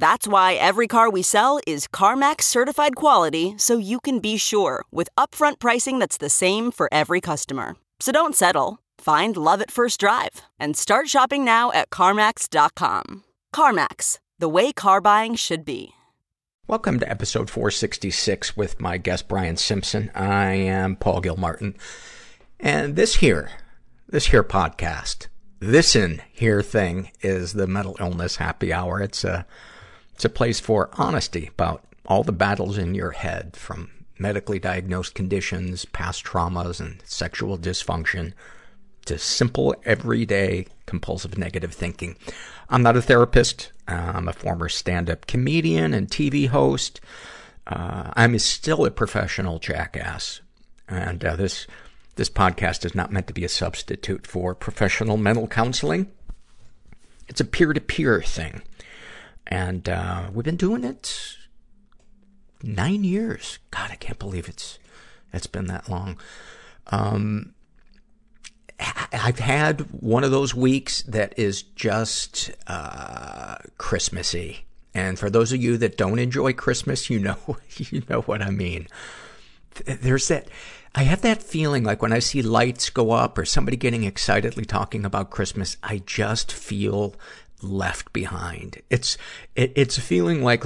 That's why every car we sell is CarMax certified quality so you can be sure with upfront pricing that's the same for every customer. So don't settle. Find love at first drive and start shopping now at CarMax.com. CarMax, the way car buying should be. Welcome to episode 466 with my guest Brian Simpson. I am Paul Gilmartin. And this here, this here podcast, this in here thing is the mental illness happy hour. It's a, it's a place for honesty about all the battles in your head from medically diagnosed conditions, past traumas, and sexual dysfunction to simple, everyday, compulsive negative thinking. I'm not a therapist. I'm a former stand-up comedian and TV host. Uh, I'm still a professional jackass. And uh, this, this podcast is not meant to be a substitute for professional mental counseling. It's a peer-to-peer thing. And uh, we've been doing it nine years. God, I can't believe it's it's been that long. Um, I've had one of those weeks that is just uh, Christmassy. And for those of you that don't enjoy Christmas, you know you know what I mean. There's that I have that feeling like when I see lights go up or somebody getting excitedly talking about Christmas, I just feel left behind. It's it, it's a feeling like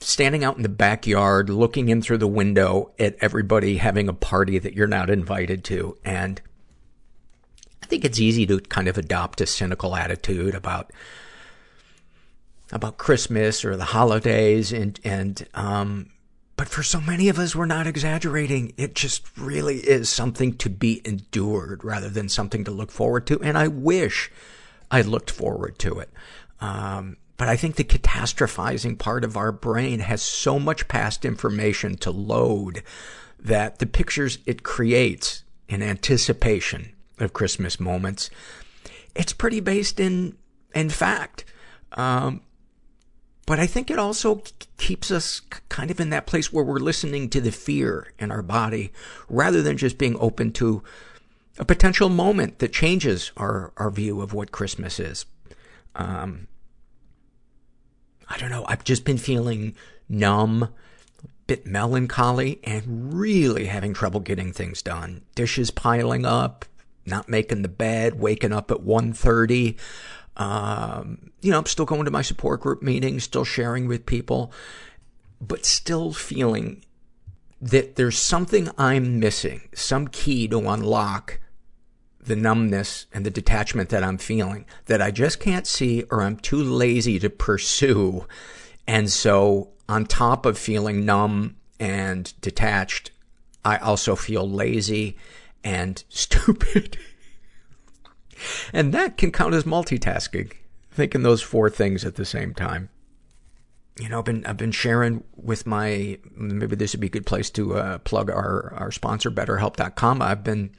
standing out in the backyard, looking in through the window at everybody having a party that you're not invited to. And I think it's easy to kind of adopt a cynical attitude about, about Christmas or the holidays and, and, um, but for so many of us, we're not exaggerating. It just really is something to be endured rather than something to look forward to. And I wish I looked forward to it. Um, but I think the catastrophizing part of our brain has so much past information to load that the pictures it creates in anticipation of Christmas moments, it's pretty based in, in fact. Um, but I think it also keeps us kind of in that place where we're listening to the fear in our body rather than just being open to a potential moment that changes our, our view of what Christmas is. Um, I don't know, I've just been feeling numb, a bit melancholy, and really having trouble getting things done. Dishes piling up, not making the bed, waking up at 1.30. Um, you know, I'm still going to my support group meetings, still sharing with people, but still feeling that there's something I'm missing, some key to unlock the numbness and the detachment that I'm feeling that I just can't see or I'm too lazy to pursue. And so on top of feeling numb and detached, I also feel lazy and stupid. and that can count as multitasking, thinking those four things at the same time. You know, I've been, I've been sharing with my, maybe this would be a good place to uh, plug our, our sponsor, BetterHelp.com. I've been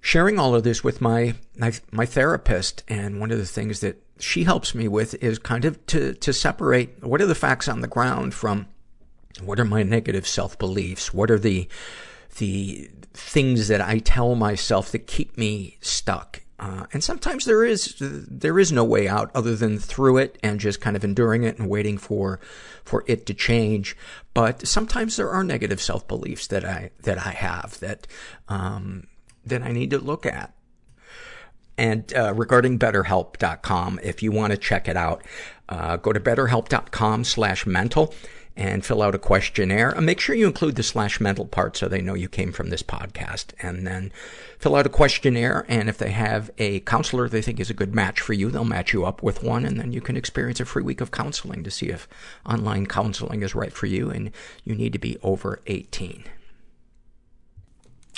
sharing all of this with my, my, my therapist. And one of the things that she helps me with is kind of to, to separate what are the facts on the ground from what are my negative self-beliefs? What are the, the things that I tell myself that keep me stuck Uh, and sometimes there is, there is no way out other than through it and just kind of enduring it and waiting for, for it to change. But sometimes there are negative self-beliefs that I, that I have that, um, that I need to look at. And, uh, regarding BetterHelp.com, if you want to check it out, uh, go to BetterHelp.com slash mental and fill out a questionnaire. And make sure you include the slash mental part so they know you came from this podcast. And then fill out a questionnaire. And if they have a counselor they think is a good match for you, they'll match you up with one. And then you can experience a free week of counseling to see if online counseling is right for you. And you need to be over 18.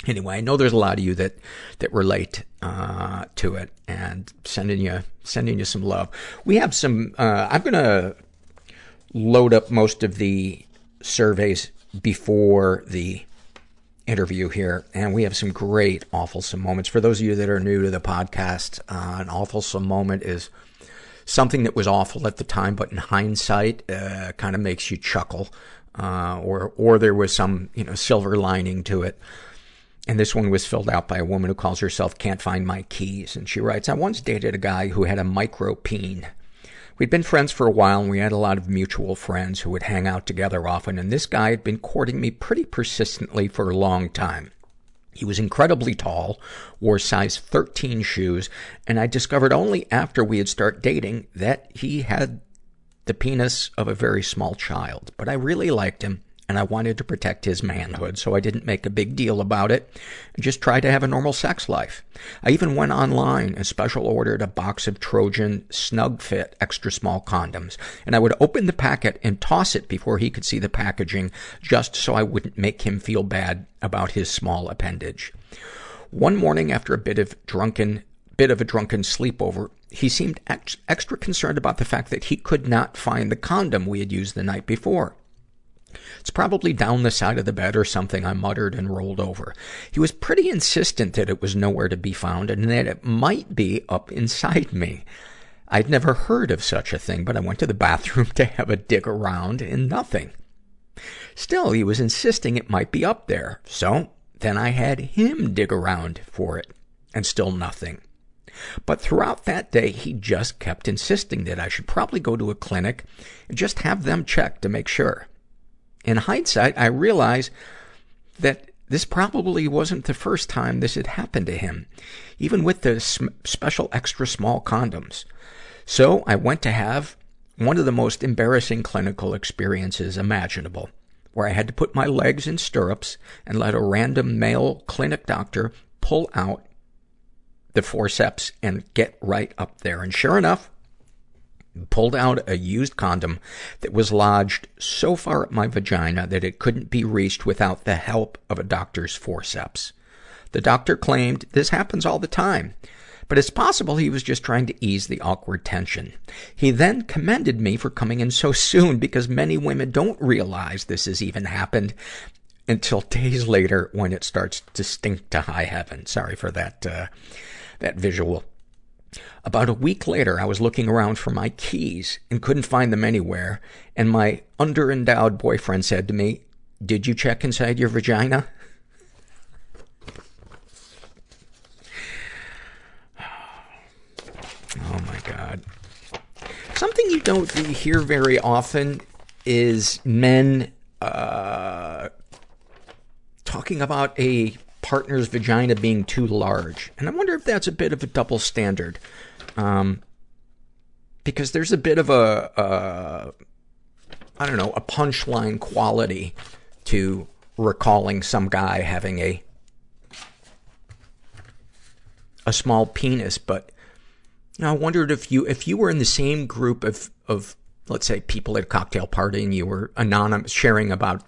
Anyway, I know there's a lot of you that, that relate, uh, to it and sending you, sending you some love. We have some, uh, I'm gonna load up most of the surveys before the interview here, and we have some great awfulsome moments. For those of you that are new to the podcast, uh, an awfulsome moment is something that was awful at the time, but in hindsight, uh, kind of makes you chuckle, uh, or, or there was some, you know, silver lining to it. And this one was filled out by a woman who calls herself Can't Find My Keys. And she writes, I once dated a guy who had a micro peen. We'd been friends for a while and we had a lot of mutual friends who would hang out together often. And this guy had been courting me pretty persistently for a long time. He was incredibly tall, wore size 13 shoes, and I discovered only after we had started dating that he had the penis of a very small child. But I really liked him and I wanted to protect his manhood, so I didn't make a big deal about it just tried to have a normal sex life. I even went online and special ordered a box of Trojan Snug Fit extra small condoms, and I would open the packet and toss it before he could see the packaging, just so I wouldn't make him feel bad about his small appendage. One morning after a bit of drunken bit of a drunken sleepover, he seemed ex- extra concerned about the fact that he could not find the condom we had used the night before. It's probably down the side of the bed or something, I muttered and rolled over. He was pretty insistent that it was nowhere to be found and that it might be up inside me. I'd never heard of such a thing, but I went to the bathroom to have a dig around and nothing. Still, he was insisting it might be up there. So, then I had him dig around for it. And still nothing. But throughout that day, he just kept insisting that I should probably go to a clinic and just have them check to make sure. In hindsight, I realize that this probably wasn't the first time this had happened to him, even with the sm- special extra small condoms. So I went to have one of the most embarrassing clinical experiences imaginable, where I had to put my legs in stirrups and let a random male clinic doctor pull out the forceps and get right up there. And sure enough, pulled out a used condom that was lodged so far up my vagina that it couldn't be reached without the help of a doctor's forceps. The doctor claimed this happens all the time, but it's possible he was just trying to ease the awkward tension. He then commended me for coming in so soon because many women don't realize this has even happened until days later when it starts to stink to high heaven. Sorry for that, uh, that visual. About a week later, I was looking around for my keys and couldn't find them anywhere. And my underendowed boyfriend said to me, Did you check inside your vagina? Oh my god. Something you don't hear very often is men, uh, talking about a partner's vagina being too large. And I wonder if that's a bit of a double standard. Um, because there's a bit of a, I don't know, a punchline quality to recalling some guy having a, a small penis, but, you know, I wondered if you, if you were in the same group of, of, let's say people at a cocktail party and you were anonymous, sharing about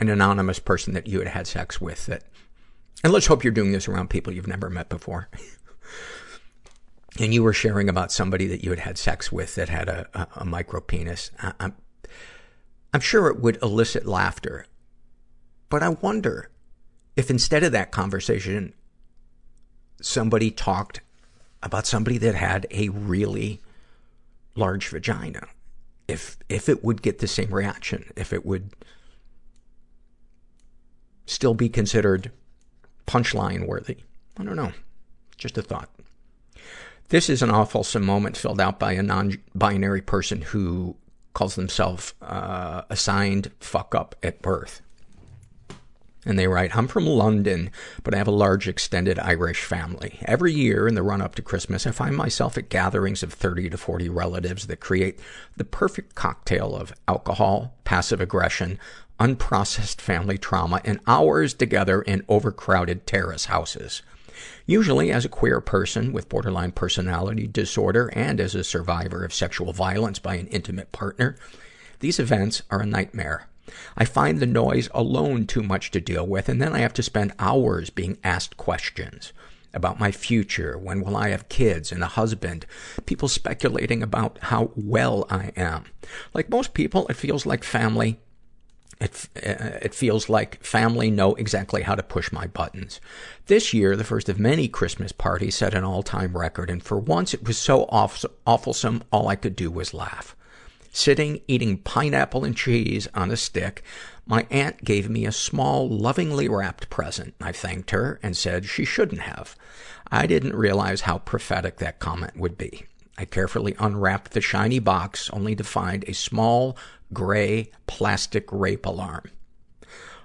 an anonymous person that you had had sex with that, and let's hope you're doing this around people you've never met before. and you were sharing about somebody that you had had sex with that had a, a, a micro penis. I, I'm, I'm sure it would elicit laughter. But I wonder if instead of that conversation, somebody talked about somebody that had a really large vagina. If, if it would get the same reaction, if it would still be considered punchline worthy. I don't know. Just a thought. This is an awful moment filled out by a non-binary person who calls themselves uh, assigned fuck up at birth. And they write, I'm from London, but I have a large extended Irish family. Every year in the run up to Christmas, I find myself at gatherings of 30 to 40 relatives that create the perfect cocktail of alcohol, passive aggression, unprocessed family trauma, and hours together in overcrowded terrace houses. Usually as a queer person with borderline personality disorder and as a survivor of sexual violence by an intimate partner, these events are a nightmare. I find the noise alone too much to deal with, and then I have to spend hours being asked questions about my future, when will I have kids and a husband, people speculating about how well I am. Like most people, it feels like family it, uh, it feels like family know exactly how to push my buttons. This year, the first of many Christmas parties set an all-time record, and for once it was so awful, awfulsome, all I could do was laugh. Sitting, eating pineapple and cheese on a stick, my aunt gave me a small, lovingly wrapped present. I thanked her and said she shouldn't have. I didn't realize how prophetic that comment would be. I carefully unwrapped the shiny box, only to find a small, gray plastic rape alarm.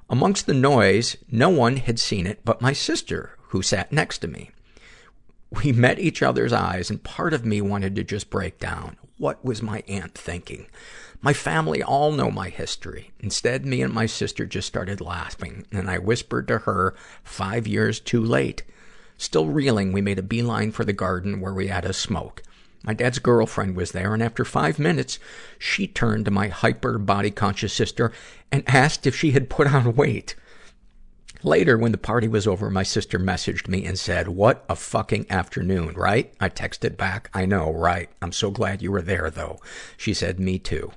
Amongst the noise, no one had seen it but my sister, who sat next to me. We met each other's eyes, and part of me wanted to just break down. What was my aunt thinking? My family all know my history. Instead, me and my sister just started laughing, and I whispered to her, five years too late. Still reeling, we made a beeline for the garden where we had a smoke. My dad's girlfriend was there, and after five minutes, she turned to my hyper body conscious sister and asked if she had put on weight. Later, when the party was over, my sister messaged me and said, what a fucking afternoon, right? I texted back, I know, right? I'm so glad you were there, though. She said, me too.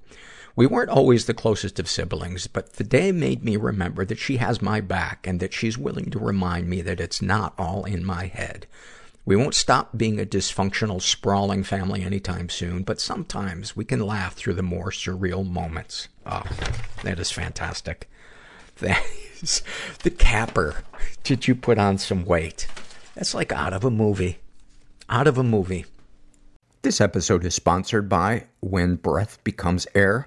We weren't always the closest of siblings, but the day made me remember that she has my back and that she's willing to remind me that it's not all in my head. We won't stop being a dysfunctional, sprawling family anytime soon, but sometimes we can laugh through the more surreal moments. Oh, that is fantastic. That is the capper. Did you put on some weight? That's like out of a movie. Out of a movie. This episode is sponsored by When Breath Becomes Air.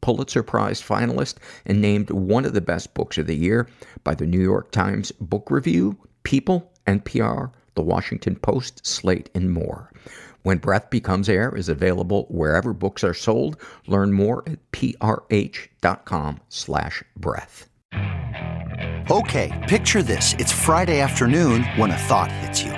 Pulitzer Prize finalist, and named one of the best books of the year by the New York Times Book Review, People, NPR, The Washington Post, Slate, and more. When Breath Becomes Air is available wherever books are sold. Learn more at prh.com slash breath. Okay, picture this. It's Friday afternoon when a thought hits you.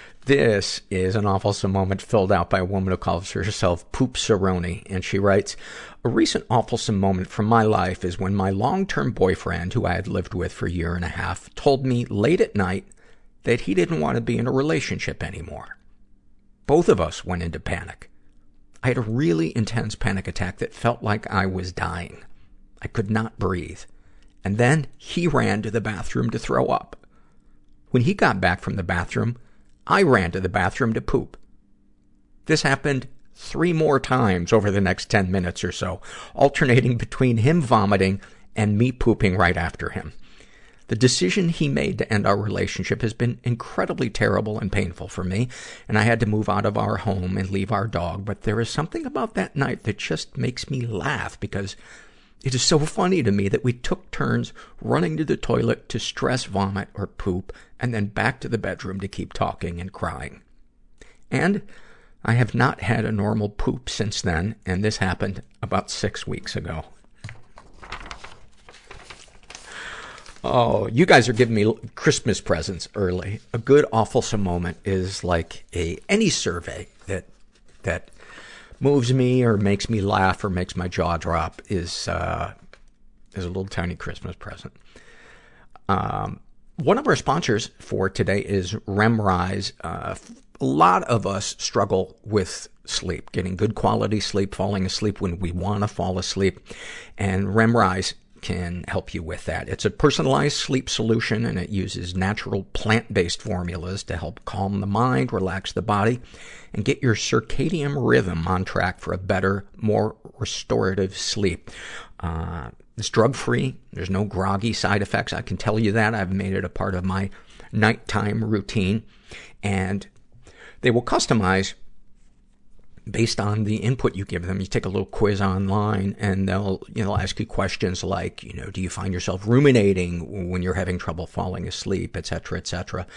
This is an awful moment filled out by a woman who calls herself Poop Cerrone, and she writes, A recent awful moment from my life is when my long-term boyfriend, who I had lived with for a year and a half, told me late at night that he didn't want to be in a relationship anymore. Both of us went into panic. I had a really intense panic attack that felt like I was dying. I could not breathe. And then he ran to the bathroom to throw up. When he got back from the bathroom, I ran to the bathroom to poop. This happened three more times over the next 10 minutes or so, alternating between him vomiting and me pooping right after him. The decision he made to end our relationship has been incredibly terrible and painful for me, and I had to move out of our home and leave our dog, but there is something about that night that just makes me laugh because it is so funny to me that we took turns running to the toilet to stress vomit or poop, and then back to the bedroom to keep talking and crying. And I have not had a normal poop since then, and this happened about six weeks ago. Oh, you guys are giving me Christmas presents early. A good awfulsome moment is like a, any survey that, that moves me or makes me laugh or makes my jaw drop is, uh, is a little tiny Christmas present. Um, one of our sponsors for today is REMrise. Uh, a lot of us struggle with sleep, getting good quality sleep, falling asleep when we want to fall asleep. And REMrise can help you with that. It's a personalized sleep solution and it uses natural plant-based formulas to help calm the mind, relax the body, and get your circadian rhythm on track for a better, more restorative sleep. Uh, it's drug-free. There's no groggy side effects. I can tell you that. I've made it a part of my nighttime routine. And they will customize based on the input you give them. You take a little quiz online and they'll, you know, ask you questions like, you know, do you find yourself ruminating when you're having trouble falling asleep, et cetera, et cetera.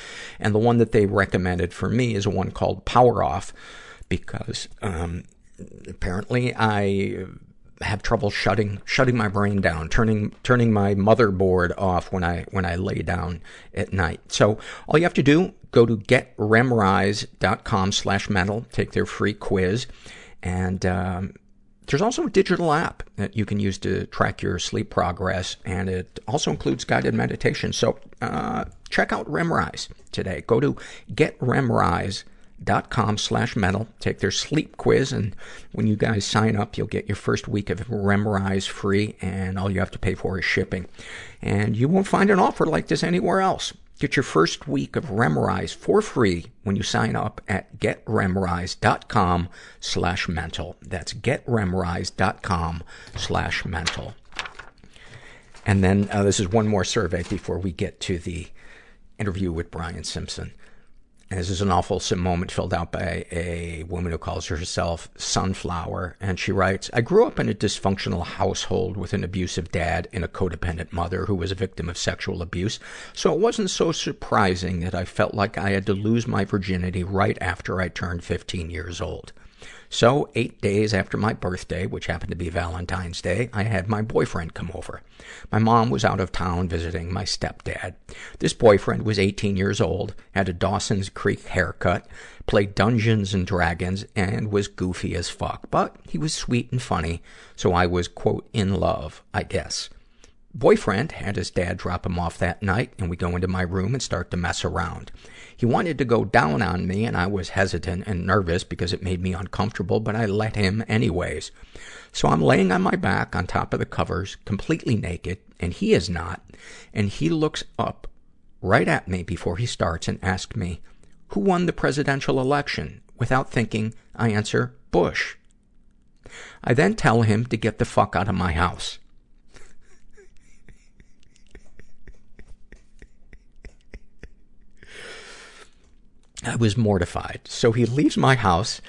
And the one that they recommended for me is one called Power Off because, um, apparently I have trouble shutting shutting my brain down, turning turning my motherboard off when I when I lay down at night. So all you have to do go to getremrise.com slash mental, take their free quiz, and um, there's also a digital app that you can use to track your sleep progress, and it also includes guided meditation. So uh, check out REMrise today. Go to getremrise.com slash mental. Take their sleep quiz, and when you guys sign up, you'll get your first week of REMrise free, and all you have to pay for is shipping. And you won't find an offer like this anywhere else. Get your first week of REMrise for free when you sign up at getremrise.com slash mental. That's getremrise.com slash mental. And then uh, this is one more survey before we get to the interview with Brian Simpson. And this is an awful moment filled out by a woman who calls herself Sunflower. And she writes, I grew up in a dysfunctional household with an abusive dad and a codependent mother who was a victim of sexual abuse. So it wasn't so surprising that I felt like I had to lose my virginity right after I turned 15 years old. So, eight days after my birthday, which happened to be Valentine's Day, I had my boyfriend come over. My mom was out of town visiting my stepdad. This boyfriend was 18 years old, had a Dawson's Creek haircut, played Dungeons and Dragons, and was goofy as fuck. But he was sweet and funny, so I was, quote, in love, I guess. Boyfriend had his dad drop him off that night, and we go into my room and start to mess around. He wanted to go down on me, and I was hesitant and nervous because it made me uncomfortable, but I let him anyways. So I'm laying on my back on top of the covers, completely naked, and he is not, and he looks up right at me before he starts and asks me, who won the presidential election? Without thinking, I answer, Bush. I then tell him to get the fuck out of my house. I was mortified. So he leaves my house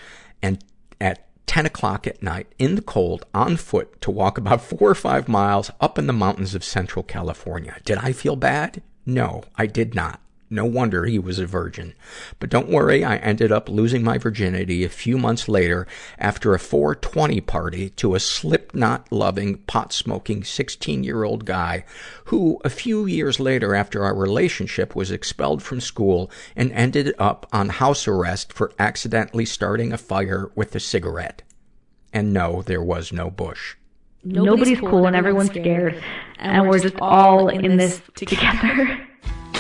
and at 10 o'clock at night in the cold on foot to walk about four or five miles up in the mountains of central California. Did I feel bad? No, I did not. No wonder he was a virgin. But don't worry, I ended up losing my virginity a few months later after a 420 party to a slipknot-loving, pot-smoking 16-year-old guy who, a few years later after our relationship, was expelled from school and ended up on house arrest for accidentally starting a fire with a cigarette. And no, there was no Bush. Nobody's, cool and everyone's scared. And we're just all in this together.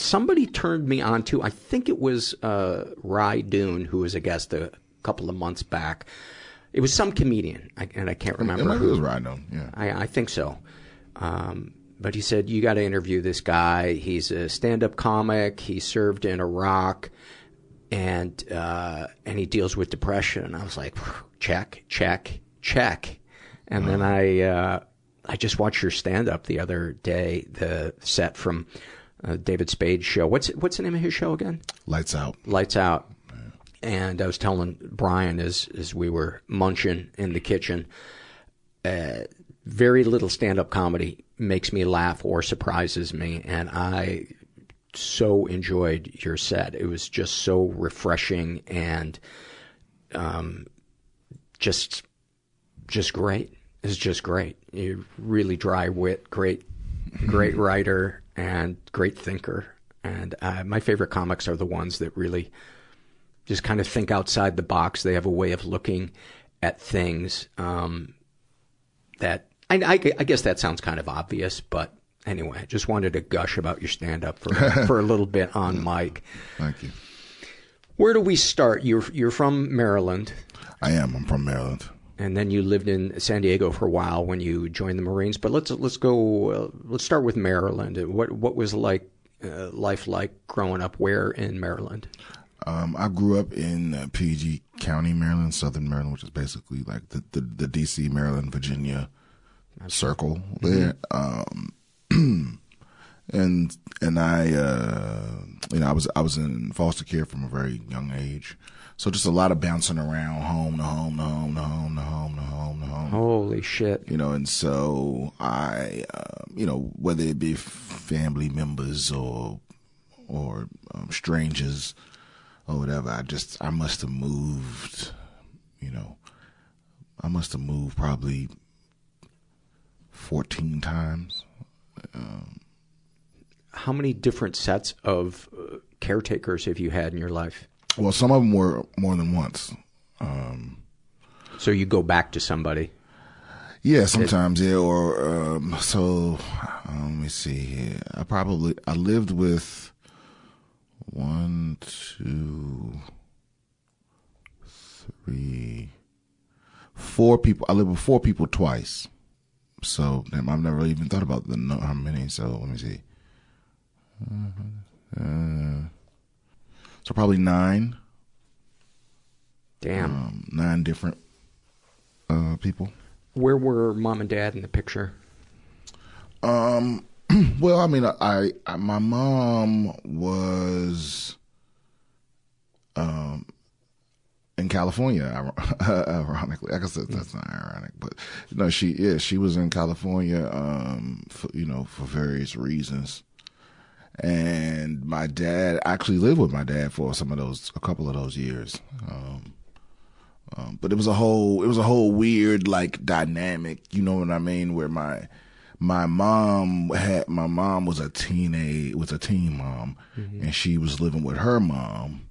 somebody turned me on to. I think it was uh, Rye Dune, who was a guest a couple of months back. It was some comedian, I, and I can't remember. It was Rye Dune, yeah. I, I think so. Um, but he said, You got to interview this guy. He's a stand up comic, he served in Iraq, and, uh, and he deals with depression. And I was like, Check, check, check. And then I, uh, I just watched your stand up the other day, the set from uh, David Spade show. What's what's the name of his show again? Lights Out. Lights Out. And I was telling Brian as as we were munching in the kitchen, uh, very little stand up comedy makes me laugh or surprises me, and I so enjoyed your set. It was just so refreshing and um, just just great. It's just great. You really dry wit, great, great writer, and great thinker. And uh, my favorite comics are the ones that really just kind of think outside the box. They have a way of looking at things um, that I, I, I guess that sounds kind of obvious, but anyway, I just wanted to gush about your stand up for for a little bit on Mike. Thank you. Where do we start? You're you're from Maryland. I am. I'm from Maryland and then you lived in San Diego for a while when you joined the Marines. But let's let's go. Uh, let's start with Maryland. What what was like uh, life like growing up? Where in Maryland? Um, I grew up in uh, PG County, Maryland, Southern Maryland, which is basically like the the, the DC, Maryland, Virginia circle there. Mm-hmm. Um, and and I, uh, you know, I was I was in foster care from a very young age. So just a lot of bouncing around home to home to home to home to home to home to home. Holy shit. You know, and so I, uh, you know, whether it be family members or, or um, strangers or whatever, I just, I must have moved, you know, I must have moved probably 14 times. Um, How many different sets of uh, caretakers have you had in your life? Well, some of them were more than once. Um, so you go back to somebody. Yeah, sometimes, yeah. Or um, so, um, let me see here. I probably I lived with one, two, three, four people. I lived with four people twice. So damn, I've never even thought about the how many. So let me see. Uh, so probably nine. Damn. Um, nine different uh, people. Where were mom and dad in the picture? Um. Well, I mean, I, I my mom was um in California. Ironically, I guess that's not ironic, but you know, she yeah, she was in California. Um, for, you know, for various reasons and my dad I actually lived with my dad for some of those a couple of those years. Um, um, but it was a whole it was a whole weird like dynamic you know what i mean? Where my my mom had my mom was a teenage was a teen mom. Mm-hmm. and she was living with her mom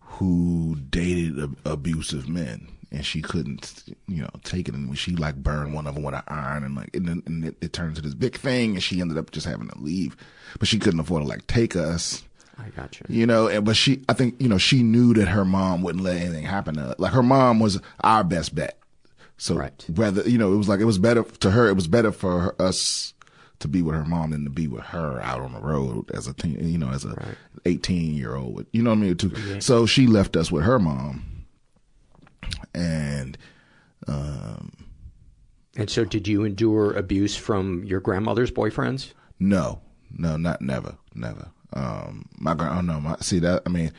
who dated ab- abusive men and she couldn't, you know, take it. And she like burned one of them with an iron, and like, and, and it, it turned to this big thing, and she ended up just having to leave. But she couldn't afford to like take us. I got you. You know, and but she, I think, you know, she knew that her mom wouldn't let anything happen to her. Like her mom was our best bet. So right. whether you know, it was like it was better to her. It was better for her, us to be with her mom than to be with her out on the road as a teen, you know, as a right. 18 year old. You know what I mean? Yeah. So she left us with her mom. And, um, and so did you endure abuse from your grandmother's boyfriends? No, no, not never, never. Um, my grand, oh no, my, see that, I mean,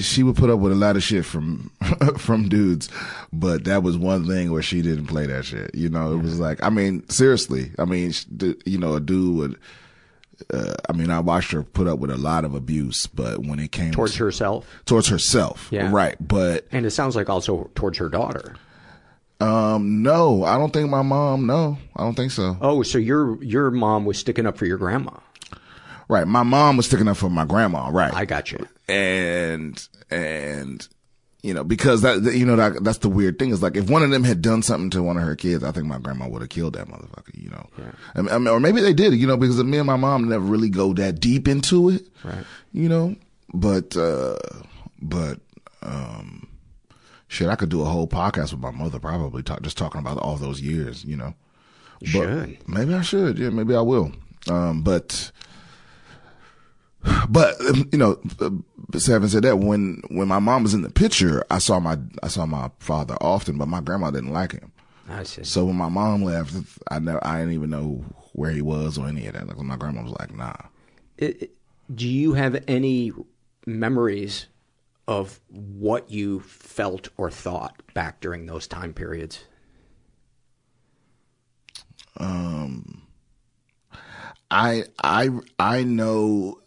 she would put up with a lot of shit from from dudes, but that was one thing where she didn't play that shit. You know, it was like, I mean, seriously, I mean, you know, a dude would. Uh, I mean, I watched her put up with a lot of abuse, but when it came towards to, herself, towards herself, yeah, right. But and it sounds like also towards her daughter. Um, no, I don't think my mom. No, I don't think so. Oh, so your your mom was sticking up for your grandma. Right. My mom was sticking up for my grandma. Right. I got you. And, and, you know, because that, you know, that, that's the weird thing is like if one of them had done something to one of her kids, I think my grandma would have killed that motherfucker, you know. Yeah. I mean, or maybe they did, you know, because me and my mom never really go that deep into it. Right. You know, but, uh, but, um, shit, I could do a whole podcast with my mother probably talk, just talking about all those years, you know. You should. Maybe I should. Yeah, maybe I will. Um, but, but um, you know, having said that, when when my mom was in the picture, I saw my I saw my father often, but my grandma didn't like him. I see. So when my mom left, I never, I didn't even know where he was or any of that. Like my grandma was like, "Nah." It, it, do you have any memories of what you felt or thought back during those time periods? Um, I I I know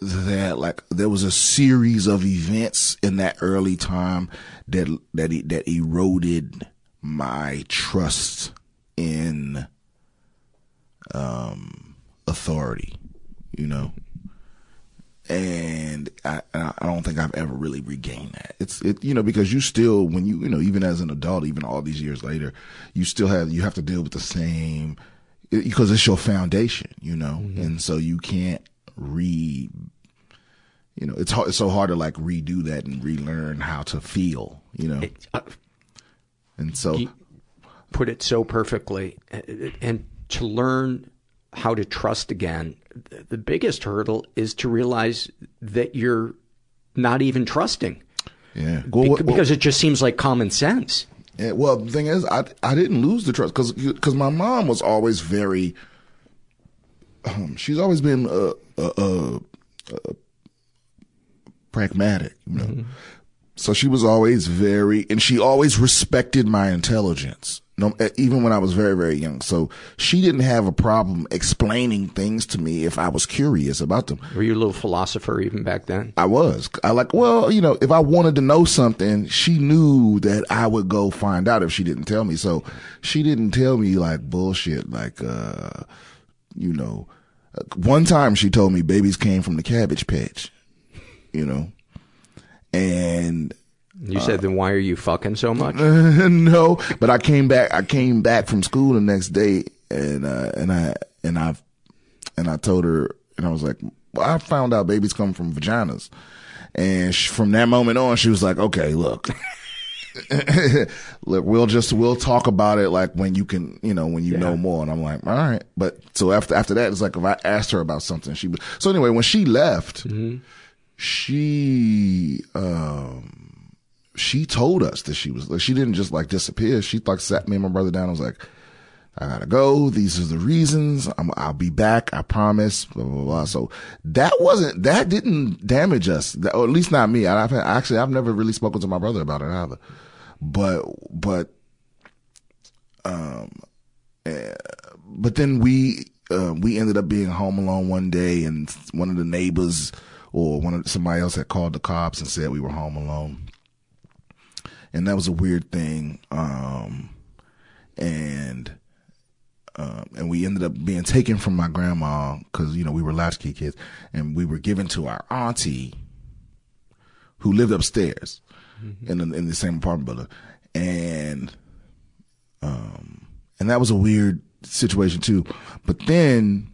that like there was a series of events in that early time that that that eroded my trust in um authority you know and I, I don't think I've ever really regained that. It's it you know because you still when you you know even as an adult even all these years later you still have you have to deal with the same because it's your foundation you know mm-hmm. and so you can't re you know it's hard it's so hard to like redo that and relearn how to feel you know? It, uh, and so put it so perfectly and to learn how to trust again the biggest hurdle is to realize that you're not even trusting. Yeah. Well, because, well, it just seems like common sense. Yeah, well the thing is i i didn't lose the trust because because my mom was always very um, she's always been a, a, a pragmatic, you know. Mm-hmm. So she was always very, and she always respected my intelligence. No, even when I was very, very young. So she didn't have a problem explaining things to me if I was curious about them. Were you a little philosopher even back then? I was. I like, well, you know, if I wanted to know something, she knew that I would go find out if she didn't tell me. So she didn't tell me like bullshit, like, uh, you know, one time she told me babies came from the cabbage patch, you know, and you said, then why are you fucking so much? no, but I came back. I came back from school the next day, and uh, and I and I and I told her, and I was like, well, I found out babies come from vaginas, and she, from that moment on, she was like, okay, look. look, we'll just we'll talk about it like when you can, you know, when you yeah. know more. And I'm like, all right. But so after after that, it's like if I asked her about something, she. So anyway, when she left, mm-hmm. she um she told us that she was. She didn't just like disappear. She like sat me and my brother down. and was like. I gotta go. These are the reasons. i will be back. I promise. Blah, blah, blah. So that wasn't, that didn't damage us, or at least not me. I, have actually, I've never really spoken to my brother about it either. But, but, um, uh, but then we, uh, we ended up being home alone one day and one of the neighbors or one of somebody else had called the cops and said we were home alone. And that was a weird thing. Um, and, um, and we ended up being taken from my grandma because, you know, we were latchkey kids and we were given to our auntie who lived upstairs mm-hmm. in the, in the same apartment building, and um, and that was a weird situation too. But then,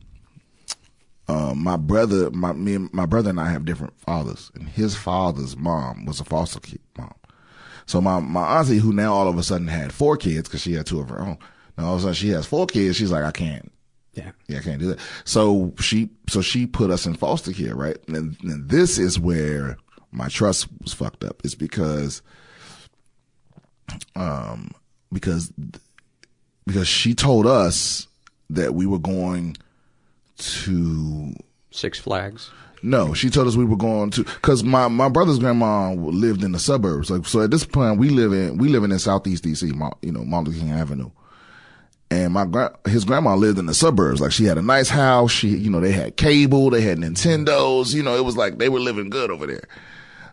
um, my brother, my me, my brother and I have different fathers, and his father's mom was a foster kid mom. So my my auntie, who now all of a sudden had four kids because she had two of her own. Now all of a sudden she has four kids. She's like, I can't, Yeah. Yeah, I can't do that. So she, so she put us in foster care, right? And, and this is where my trust was fucked up. Is because, um, because, because she told us that we were going to Six Flags. no, she told us we were going to because my, my brother's grandma lived in the suburbs. Like so, at this point, we live in we living in Southeast DC, you know, Martin Luther King Avenue, and my gra- his grandma lived in the suburbs. Like she had a nice house. She, you know, they had cable, they had Nintendos. You know, it was like they were living good over there.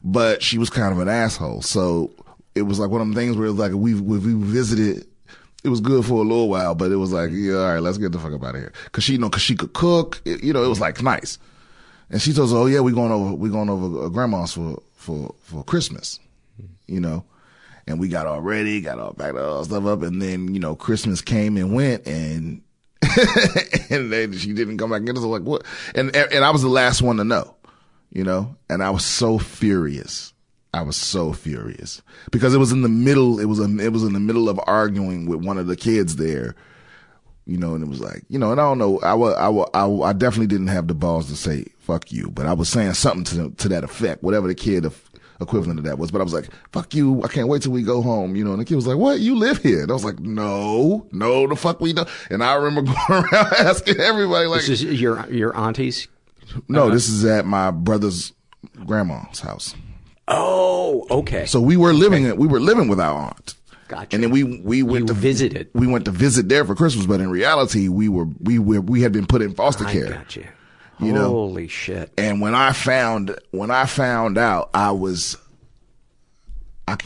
But she was kind of an asshole. So it was like one of them things where it was like we we, visited. It was good for a little while, but it was like, yeah, all right, let's get the fuck up out of here. Cause she, you know, cause she could cook. It- you know, it was like nice. And she told us, "Oh yeah, we going over, we going over uh, grandma's for for for Christmas, you know." And we got all ready, got all backed all stuff up, and then you know Christmas came and went, and and then she didn't come back in. So like what? And and I was the last one to know, you know, and I was so furious. I was so furious because it was in the middle. It was a, it was in the middle of arguing with one of the kids there, you know, and it was like, you know, and I don't know, I wa- I wa- I, I definitely didn't have the balls to say fuck you, but I was saying something to to that effect, whatever the kid equivalent of that was. But I was like, fuck you, I can't wait till we go home, you know. And the kid was like, what? You live here? And I was like, no, no, the fuck we don't. And I remember going around asking everybody like, This is your your auntie's. No, uh-huh. this is at my brother's grandma's house. Oh, okay. So we were living we were living with our aunt. Gotcha. And then we we went to visited. We went to visit there for Christmas, but in reality, we were we were we had been put in foster I care. got you. You know? Holy shit. And when I found when I found out, I was, I,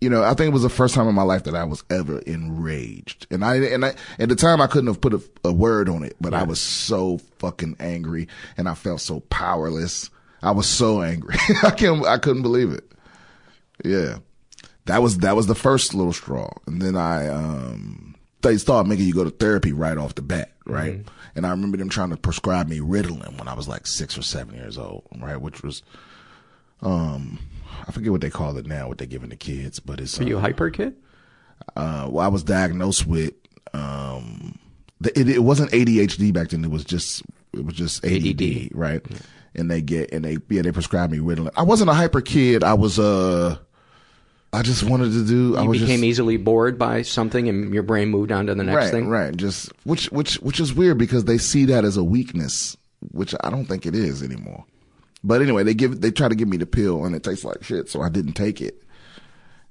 you know, I think it was the first time in my life that I was ever enraged. And I and I at the time I couldn't have put a, a word on it, but I was so fucking angry, and I felt so powerless. I was so angry. I can't. I couldn't believe it. Yeah, that was that was the first little straw, and then I um they started making you go to therapy right off the bat, right? And I remember them trying to prescribe me Ritalin when I was like six or seven years old, right? Which was um I forget what they call it now, what they're giving the kids, but it's Are you a uh, hyper kid? uh, well, I was diagnosed with, um, the, it, it wasn't ADHD back then. It was just, it was just ADD, ADD. right? And they get, and they, yeah, they prescribed me Ritalin. I wasn't a hyper kid. I was, uh, I just wanted to do, I You was became just, easily bored by something, and your brain moved on to the next right, thing. right. Just, which, which, which is weird because they see that as a weakness, which I don't think it is anymore. But anyway, they give, they try to give me the pill and it tastes like shit. So I didn't take it.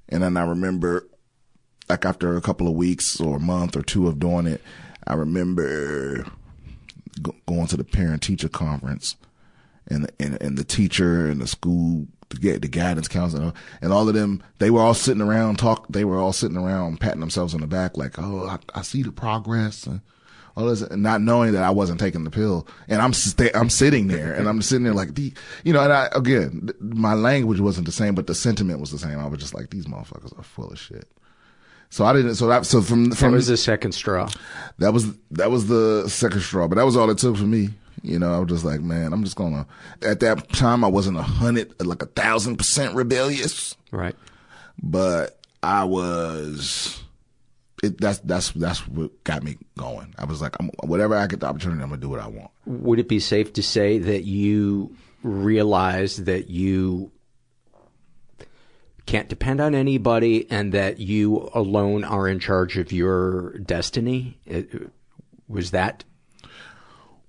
And then I remember, like after a couple of weeks or a month or two of doing it, I remember go, going to the parent teacher conference and, and, and the teacher and the school, the, gu- the guidance counselor and all of them, they were all sitting around talk, they were all sitting around patting themselves on the back like, Oh, I, I see the progress and all this, not knowing that I wasn't taking the pill. And I'm, sta I'm sitting there and I'm sitting there like, the, you know, and I, again, th- my language wasn't the same, but the sentiment was the same. I was just like, these motherfuckers are full of shit. So I didn't. So that. So from That from was the second straw. that was that was the second straw, but that was all it took for me. You know, I was just like, man, I'm just gonna. At that time, I wasn't a hundred, like a thousand percent rebellious, Right. but I was. It, that's that's that's what got me going. I was like, I'm, whatever I get the opportunity, I'm gonna do what I want. Would it be safe to say that you realize that you can't depend on anybody and that you alone are in charge of your destiny? It- was that,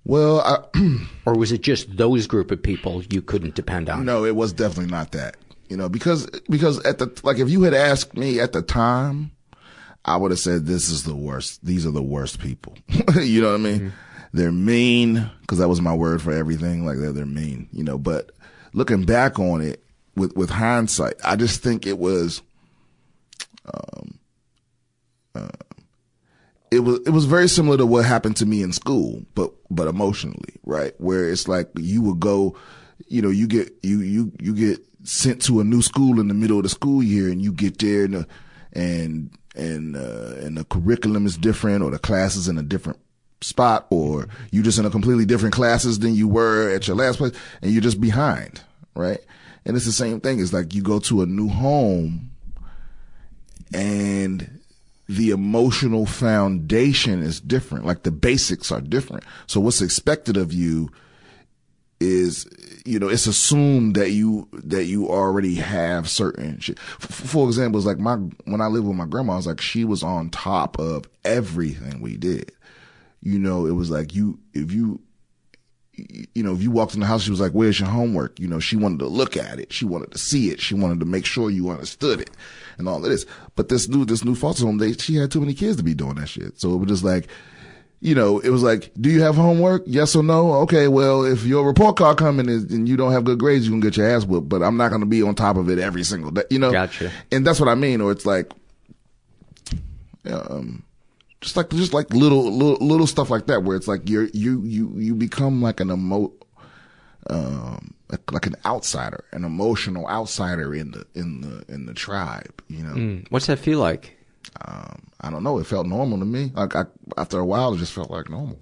Well, I, or was it just those group of people you couldn't depend on? No, it was definitely not that. You know, because because at the like if you had asked me at the time, I would have said this is the worst. These are the worst people. you know what I mean? They're mean because that was my word for everything. Like they're they're mean. You know, but looking back on it with with hindsight, I just think it was. Um, uh, it was it was very similar to what happened to me in school, but but emotionally, right? Where it's like you would go, you know, you get you you you get sent to a new school in the middle of the school year, and you get there and and and uh, and the curriculum is different, or the class is in a different spot, or you just in a completely different classes than you were at your last place, and you're just behind, right? And it's the same thing. It's like you go to a new home, and the emotional foundation is different. Like the basics are different. So what's expected of you is, you know, it's assumed that you, that you already have certain shit. F- for example, it's like my, when I lived with my grandma, it's like she was on top of everything we did. You know, it was like you, if you, you know, if you walked in the house, she was like, where's your homework? You know, she wanted to look at it. She wanted to see it. She wanted to make sure you understood it and all of this. But this new, this new foster home, they, she had too many kids to be doing that shit. So it was just like, you know, it was like, do you have homework? Yes or no? Okay, well, if your report card coming and you don't have good grades, you can get your ass whooped, but I'm not going to be on top of it every single day, you know? Gotcha. And that's what I mean. Or it's like, um, just like, just like little, little, little stuff like that where it's like you're, you, you, you become like an emo, um, like, like an outsider, an emotional outsider in the, in the, in the tribe, you know? Mm. What's that feel like? Um, I don't know. It felt normal to me. Like I, after a while, it just felt like normal.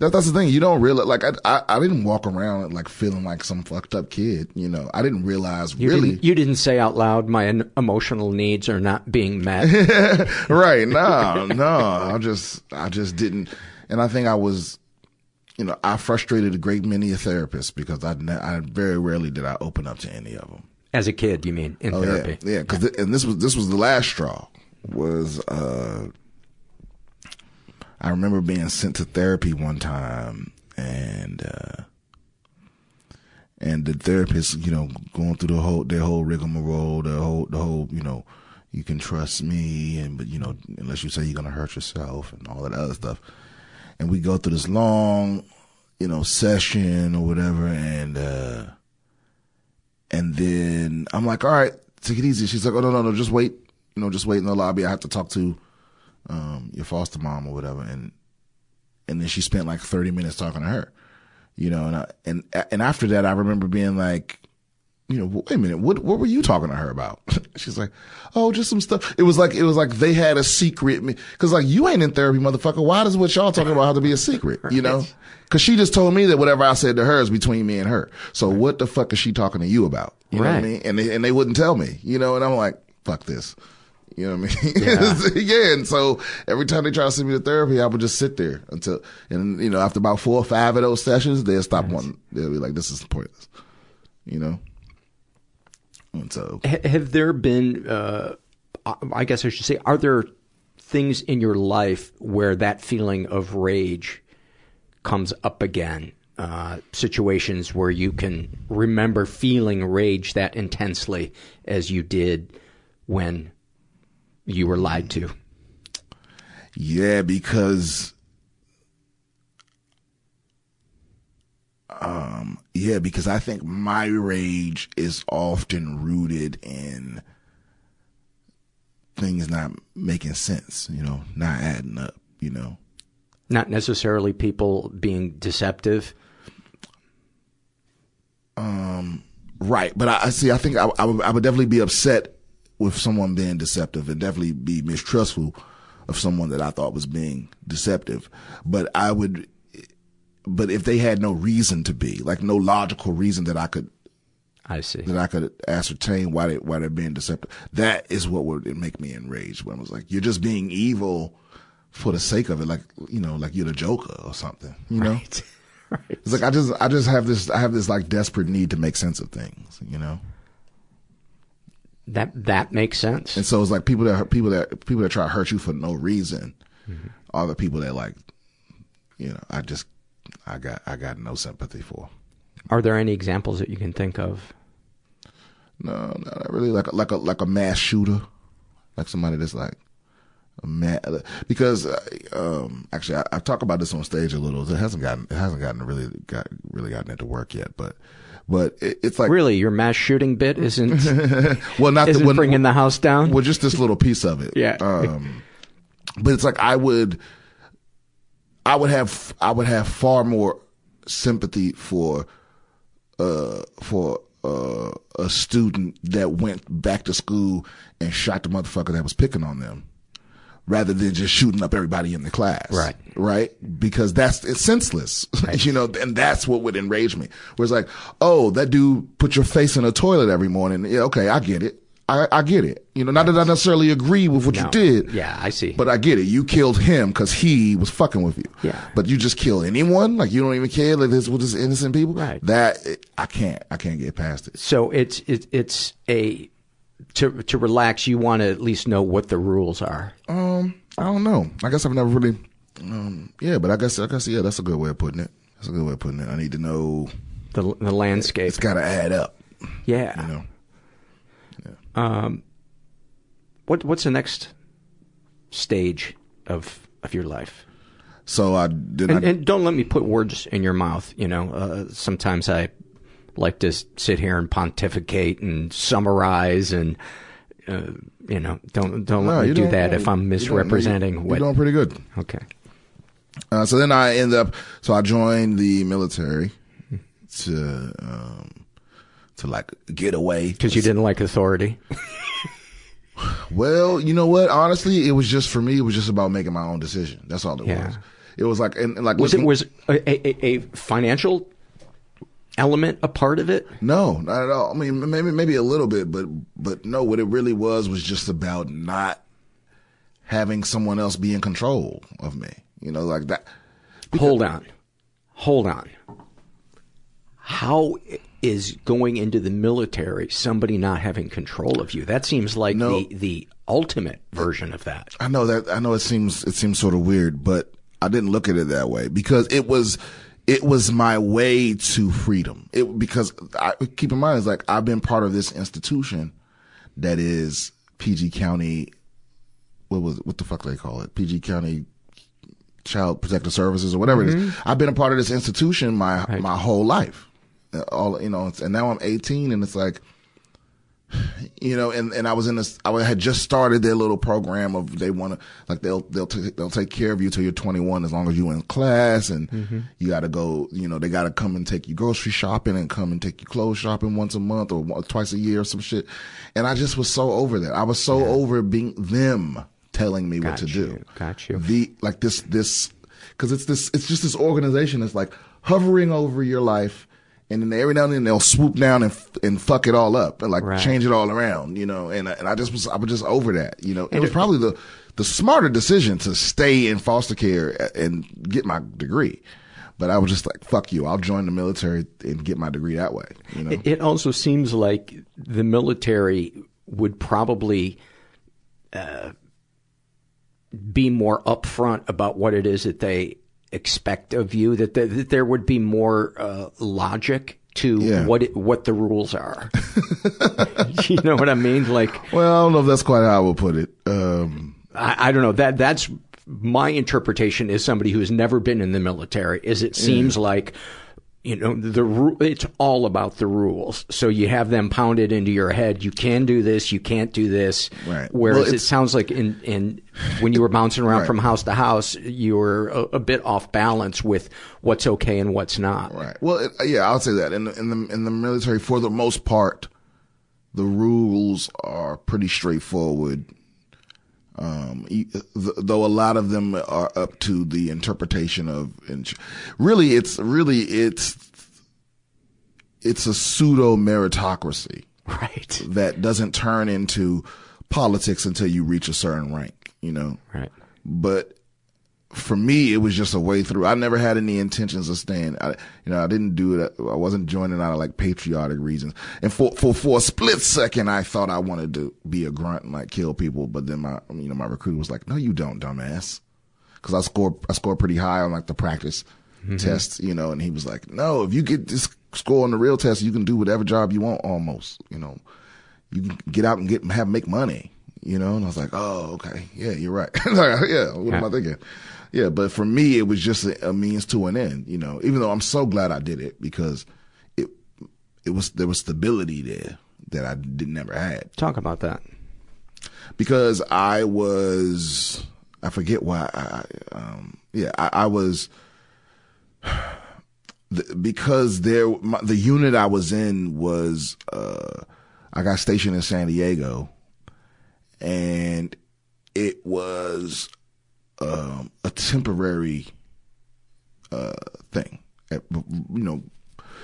That, that's the thing. You don't realize, like, I, I, I, didn't walk around like feeling like some fucked up kid. You know, I didn't realize you really. Didn't, you didn't say out loud, my emotional needs are not being met. right. No, no. I just, I just didn't. And I think I was, you know, I frustrated a great many of therapists because I, I very rarely did I open up to any of them. As a kid, you mean, in oh, therapy? Yeah. yeah cause th- and this was, this was the last straw was, uh, I remember being sent to therapy one time and, uh, and the therapist, you know, going through the whole, their whole rigmarole, the whole, the whole, you know, you can trust me and, but, you know, unless you say you're to hurt yourself and all that other stuff. And we go through this long, you know, session or whatever. And, uh, and then I'm like, all right, take it easy. She's like, oh, no, no, no, just wait. You know, just wait in the lobby. I have to talk to, um, your foster mom or whatever. And, and then she spent like 30 minutes talking to her, you know, and, I, and, and after that, I remember being like, you know, wait a minute, what, what were you talking to her about? She's like, oh, just some stuff. It was like, it was like they had a secret, cause like you ain't in therapy, motherfucker. Why does what y'all talking about have to be a secret, you know? Cause she just told me that whatever I said to her is between me and her. So what the fuck is she talking to you about? You know right. what I mean? And they, and they wouldn't tell me, you know, and I'm like, fuck this. You know what I mean? Yeah. yeah. And so every time they try to send me to therapy, I would just sit there until, and you know, after about four or five of those sessions, they'll stop nice. one. They'll be like, this is pointless, you know? And so. Have there been, uh, I guess I should say, are there things in your life where that feeling of rage comes up again? Uh, situations where you can remember feeling rage that intensely as you did when you were lied to. Yeah, because um yeah, because I think my rage is often rooted in things not making sense, you know, not adding up, you know. Not necessarily people being deceptive. Um right, but I, I see I think I, I would, I would definitely be upset with someone being deceptive and definitely be mistrustful of someone that I thought was being deceptive. But I would, but if they had no reason to be, like no logical reason that I could, I see that I could ascertain why they why they're being deceptive. That is what would make me enraged. When I was like, you're just being evil for the sake of it, like you know, like you're the Joker or something. You know, right. right. it's like I just I just have this I have this like desperate need to make sense of things. You know. That that makes sense. And so it's like people that people that people that try to hurt you for no reason mm-hmm. are the people that like, you know, I just I got I got no sympathy for. Are there any examples that you can think of? No, not really. Like a, like a like a mass shooter, like somebody that's like a mass. Because uh, um, actually, I, I talk about this on stage a little. It hasn't gotten it hasn't gotten really got really gotten into work yet, but but it, it's like really your mass shooting bit isn't well not isn't the, when, bringing the house down. Well, just this little piece of it. yeah. Um, but it's like I would, I would have, I would have far more sympathy for, uh, for uh, a student that went back to school and shot the motherfucker that was picking on them rather than just shooting up everybody in the class. Right. Right. Because that's, it's senseless. Right. you know, and that's what would enrage me. Where it's like, oh, that dude put your face in a toilet every morning. Yeah, okay, I get it. I, I get it. You know, not that I necessarily agree with what No. you did. Yeah, I see. But I get it. You killed him because he was fucking with you. Yeah. But you just kill anyone? Like you don't even care like this with this innocent people? Right. That I can't. I can't get past it. So it's it, it's a to to relax. You want to at least know what the rules are. Um, I don't know. I guess I've never really. Um, yeah, but I guess I guess yeah, that's a good way of putting it. That's a good way of putting it. I need to know the the landscape. It's got to add up. Yeah. You know. Um, what what's the next stage of of your life? So I did. And, I, and don't let me put words in your mouth. You know, uh, sometimes I like to sit here and pontificate and summarize and. Uh, you know, don't don't No, let me do that if I'm you're doing- misrepresenting you're doing pretty good. Okay. Uh, so then I end up. So I joined the military to um, to like get away Because you didn't like authority. Well, you know what? Honestly, it was just for me. It was just about making my own decision. That's all it Yeah. was. It was like and, and like Was it was a, a, a financial element a part of it? No, not at all. I mean, maybe maybe a little bit, but but no. What it really was was just about not having someone else be in control of me. You know, like that. Hold on. Hold on. How is going into the military somebody not having control of you? That seems like the, the ultimate version of that. I know that. I know it seems it seems sort of weird, but I didn't look at it that way because it was it was my way to freedom. It because I keep in mind it's like I've been part of this institution that is PG County. What was? What the fuck they call it? PG County Child Protective Services or whatever it is. Mm-hmm. I've been a part of this institution my my whole life. All you know, and now I'm 18, and it's like you know, and, and I was in this, I had just started their little program of they want to, like they'll, they'll, t- they'll take care of you till you're 21 as long as you're in class and Mm-hmm. you got to go, you know, they got to come and take you grocery shopping and come and take you clothes shopping once a month or twice a year or some shit. And I just was so over that. I was so over being them telling me what to do. Got you. The, like this, this, cause it's this, it's just this organization that's like hovering over your life. And then every now and then they'll swoop down and, and fuck it all up and like Right. change it all around, you know, and, and I just was, I was just over that, you know, it was probably the, the smarter decision to stay in foster care and get my degree. But I was just like, fuck you. I'll join the military and get my degree that way, you know? It, it also seems like the military would probably uh, be more upfront about what it is that they expect of you. That, th- that there would be more uh, logic to Yeah. what it, what the rules are. you know what I mean? Like, well, I don't know if that's quite how I would put it. Um, I, I don't know that that's my interpretation as somebody who's never been in the military. Is it seems like you know the it's all about the rules. So you have them pounded into your head. You can do this. You can't do this. Right. Whereas Well, it sounds like in in when you were bouncing around Right. from house to house, you were a, a bit off balance with what's okay and what's not. Right. Well, it, uh, yeah, I'll say that in the, in the in the military, for the most part, the rules are pretty straightforward. Um, though a lot of them are up to the interpretation of, and really, it's really it's it's a pseudo meritocracy, right? That doesn't turn into politics until you reach a certain rank, you know. Right. But for me, it was just a way through. I never had any intentions of staying. I, you know, I didn't do it. I wasn't joining out of like patriotic reasons. And for, for, for a split second, I thought I wanted to be a grunt and like kill people. But then my, you know, my recruiter was like, no, you don't, dumbass. Cause I scored, I scored pretty high on like the practice Mhm. tests, you know, and he was like, no, if you get this score on the real test, you can do whatever job you want almost, you know, you can get out and get, have, make money, you know? And I was like, oh, okay. Yeah, you're right. Like, yeah. What am I thinking? Yeah. But for me, it was just a, a means to an end, you know, even though I'm so glad I did it because it, it was, there was stability there that I did never had Talk about that. because I was, I forget why. I, um, yeah, I, I was the, because there my, the unit I was in was uh, I got stationed in San Diego, and it was um, a temporary uh, thing. You know,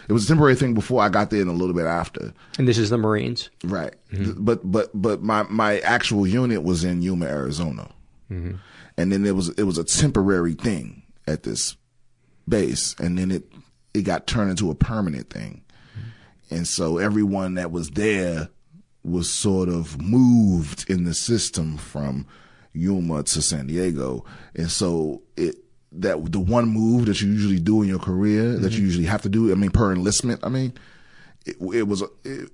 it was a temporary thing before I got there and a little bit after. And this is the Marines, right? Mm-hmm. But but but my my actual unit was in Yuma, Arizona, mm-hmm. and then it was it was a temporary thing at this base, and then it it got turned into a permanent thing, mm-hmm. and so everyone that was there was sort of moved in the system from Yuma to San Diego, and so it that the one move that you usually do in your career mm-hmm. that you usually have to do. I mean, per enlistment. I mean, it, it was, it,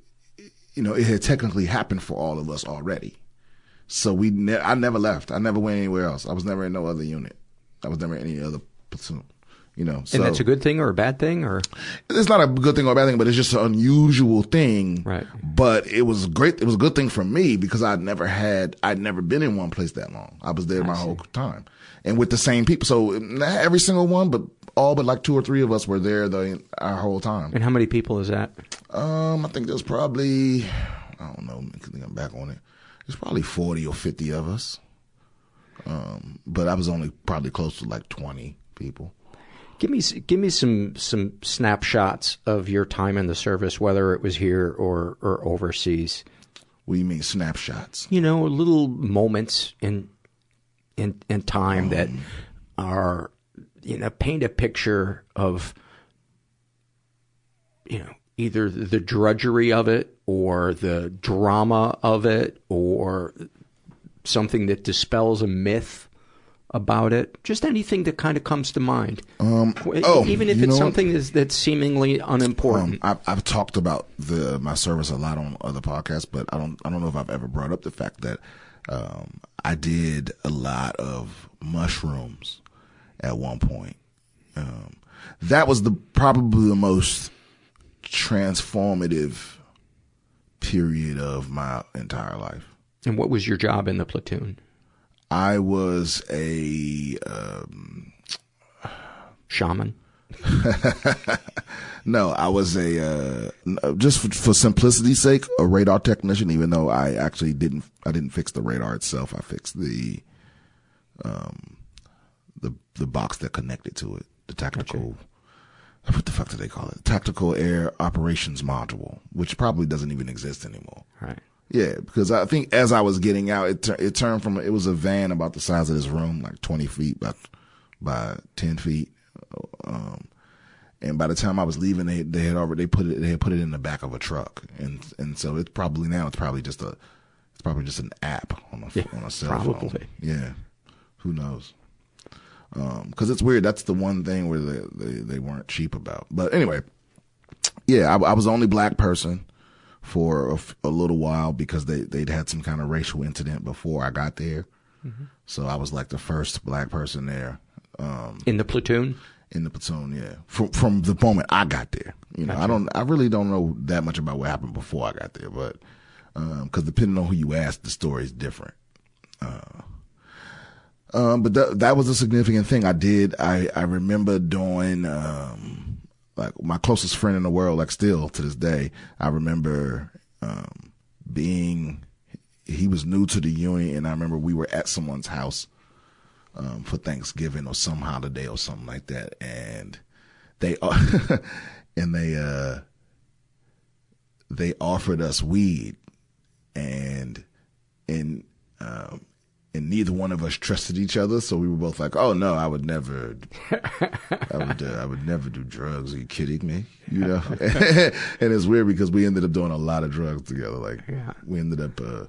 you know, it had technically happened for all of us already. So we, ne- I never left. I never went anywhere else. I was never in no other unit. I was never in any other platoon. You know, so, and that's a good thing or a bad thing, or it's not a good thing or a bad thing, but it's just an unusual thing. Right. But it was great. It was a good thing for me because I'd never had, I'd never been in one place that long. I was there I my see. whole time and with the same people. So not every single one, but all but like two or three of us were there the our whole time. And how many people is that? Um, I think there's probably I don't know. I'm back on it. There's probably forty or fifty of us. Um, but I was only probably close to like twenty people. Give me give me some some snapshots of your time in the service, whether it was here or or overseas. What do you mean snapshots? You know, little moments in in, in time that um. are, you know, paint a picture of, you know, either the drudgery of it or the drama of it or something that dispels a myth about it. Just anything that kind of comes to mind. Um, oh, even if it's something that's, that's, seemingly unimportant. Um, I've, I've, talked about the my service a lot on other podcasts, but I don't I don't know if I've ever brought up the fact that um, I did a lot of mushrooms at one point. Um, that was the probably the most transformative period of my entire life. And what was your job in the platoon? I was a um, shaman. no, I was a uh, just for, for, simplicity's sake, a radar technician. Even though I actually didn't, I didn't fix the radar itself. I fixed the, um, the the box that connected to it, the tactical. Gotcha. What the fuck do they call it? Tactical Air Operations Module, which probably doesn't even exist anymore. Right. Yeah, because I think as I was getting out, it it turned from it was a van about the size of this room, like twenty feet by by ten feet, um, and by the time I was leaving, they they had already they put it they had put it in the back of a truck, and and so it's probably now it's probably just a it's probably just an app on a yeah, on a cell probably. phone. Yeah, who knows? Because um, it's weird. That's the one thing where they, they they weren't cheap about. But anyway, yeah, I, I was the only black person for a, a, little while because they they'd had some kind of racial incident before I got there. Mm-hmm. So I was like the first black person there. Um, in the platoon? in the platoon. Yeah, from from the moment I got there. You know, gotcha. I don't, I really don't know that much about what happened before I got there, but because um, depending on who you ask, the story is different. Uh, um, but that that was a significant thing I did. I I remember doing um, like my closest friend in the world, like still to this day. I remember um, being he was new to the unit, and I remember we were at someone's house um, for Thanksgiving or some holiday or something like that, and they and they uh they offered us weed, and and um, and neither one of us trusted each other, so we were both like, "Oh no, I would never, I would, uh, I would never do drugs. Are you kidding me? You know?" and it's weird because we ended up doing a lot of drugs together. Like, yeah. we ended up uh,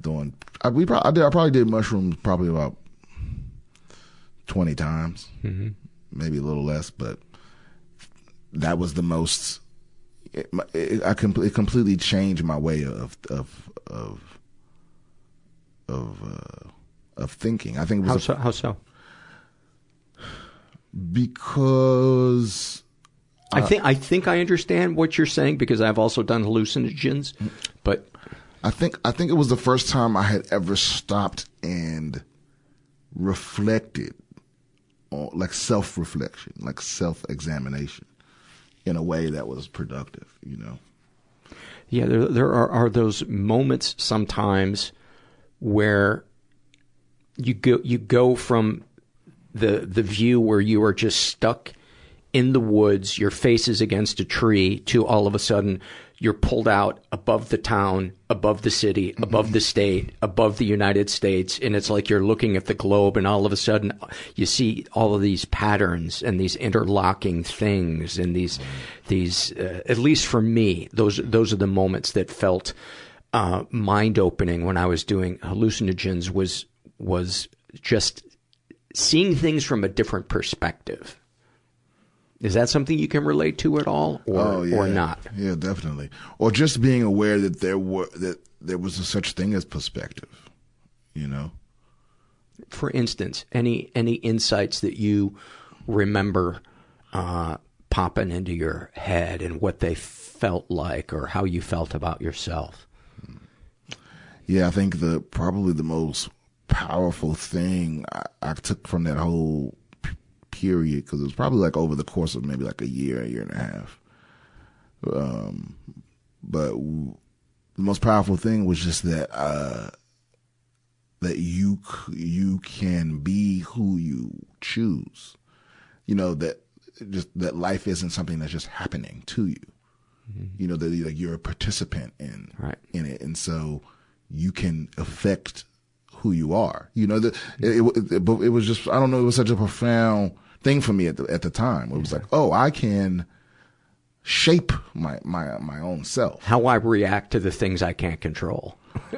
doing. I, we probably, I, did, I probably did mushrooms probably about 20 times, mm-hmm. maybe a little less, but that was the most. It, it, I com- it completely changed my way of of of of uh, of thinking. I think it was how a, so? How so? Because uh, I think I think I understand what you're saying because I've also done hallucinogens, but I think I think it was the first time I had ever stopped and reflected like self reflection, like self examination in a way that was productive, you know? Yeah, there, there are, are those moments sometimes where you go, you go from the, the view where you are just stuck in the woods, your face is against a tree, to all of a sudden you're pulled out above the town, above the city, above the state, above the United States, and it's like you're looking at the globe, and all of a sudden you see all of these patterns and these interlocking things, and these, these, uh, at least for me, those those are the moments that felt uh, mind opening when I was doing hallucinogens. Was was just seeing things from a different perspective. Is that something you can relate to at all, or oh, yeah. or not? Yeah, definitely. Or just being aware that there were that there was a such thing as perspective. You know. For instance, any any insights that you remember uh, popping into your head and what they felt like, or how you felt about yourself. Yeah, I think the probably the most powerful thing I, I took from that whole period because it was probably like over the course of maybe like a year, a year and a half. Um, but w- the most powerful thing was just that uh, that you c- you can be who you choose. You know that just that life isn't something that's just happening to you. You know that like you're a participant in Right. in it, and so you can affect who you are. You know, the, it, it, it, but it was just, I don't know, it was such a profound thing for me at the, at the time. It was like, oh, I can shape my, my, my own self. How I react to the things I can't control.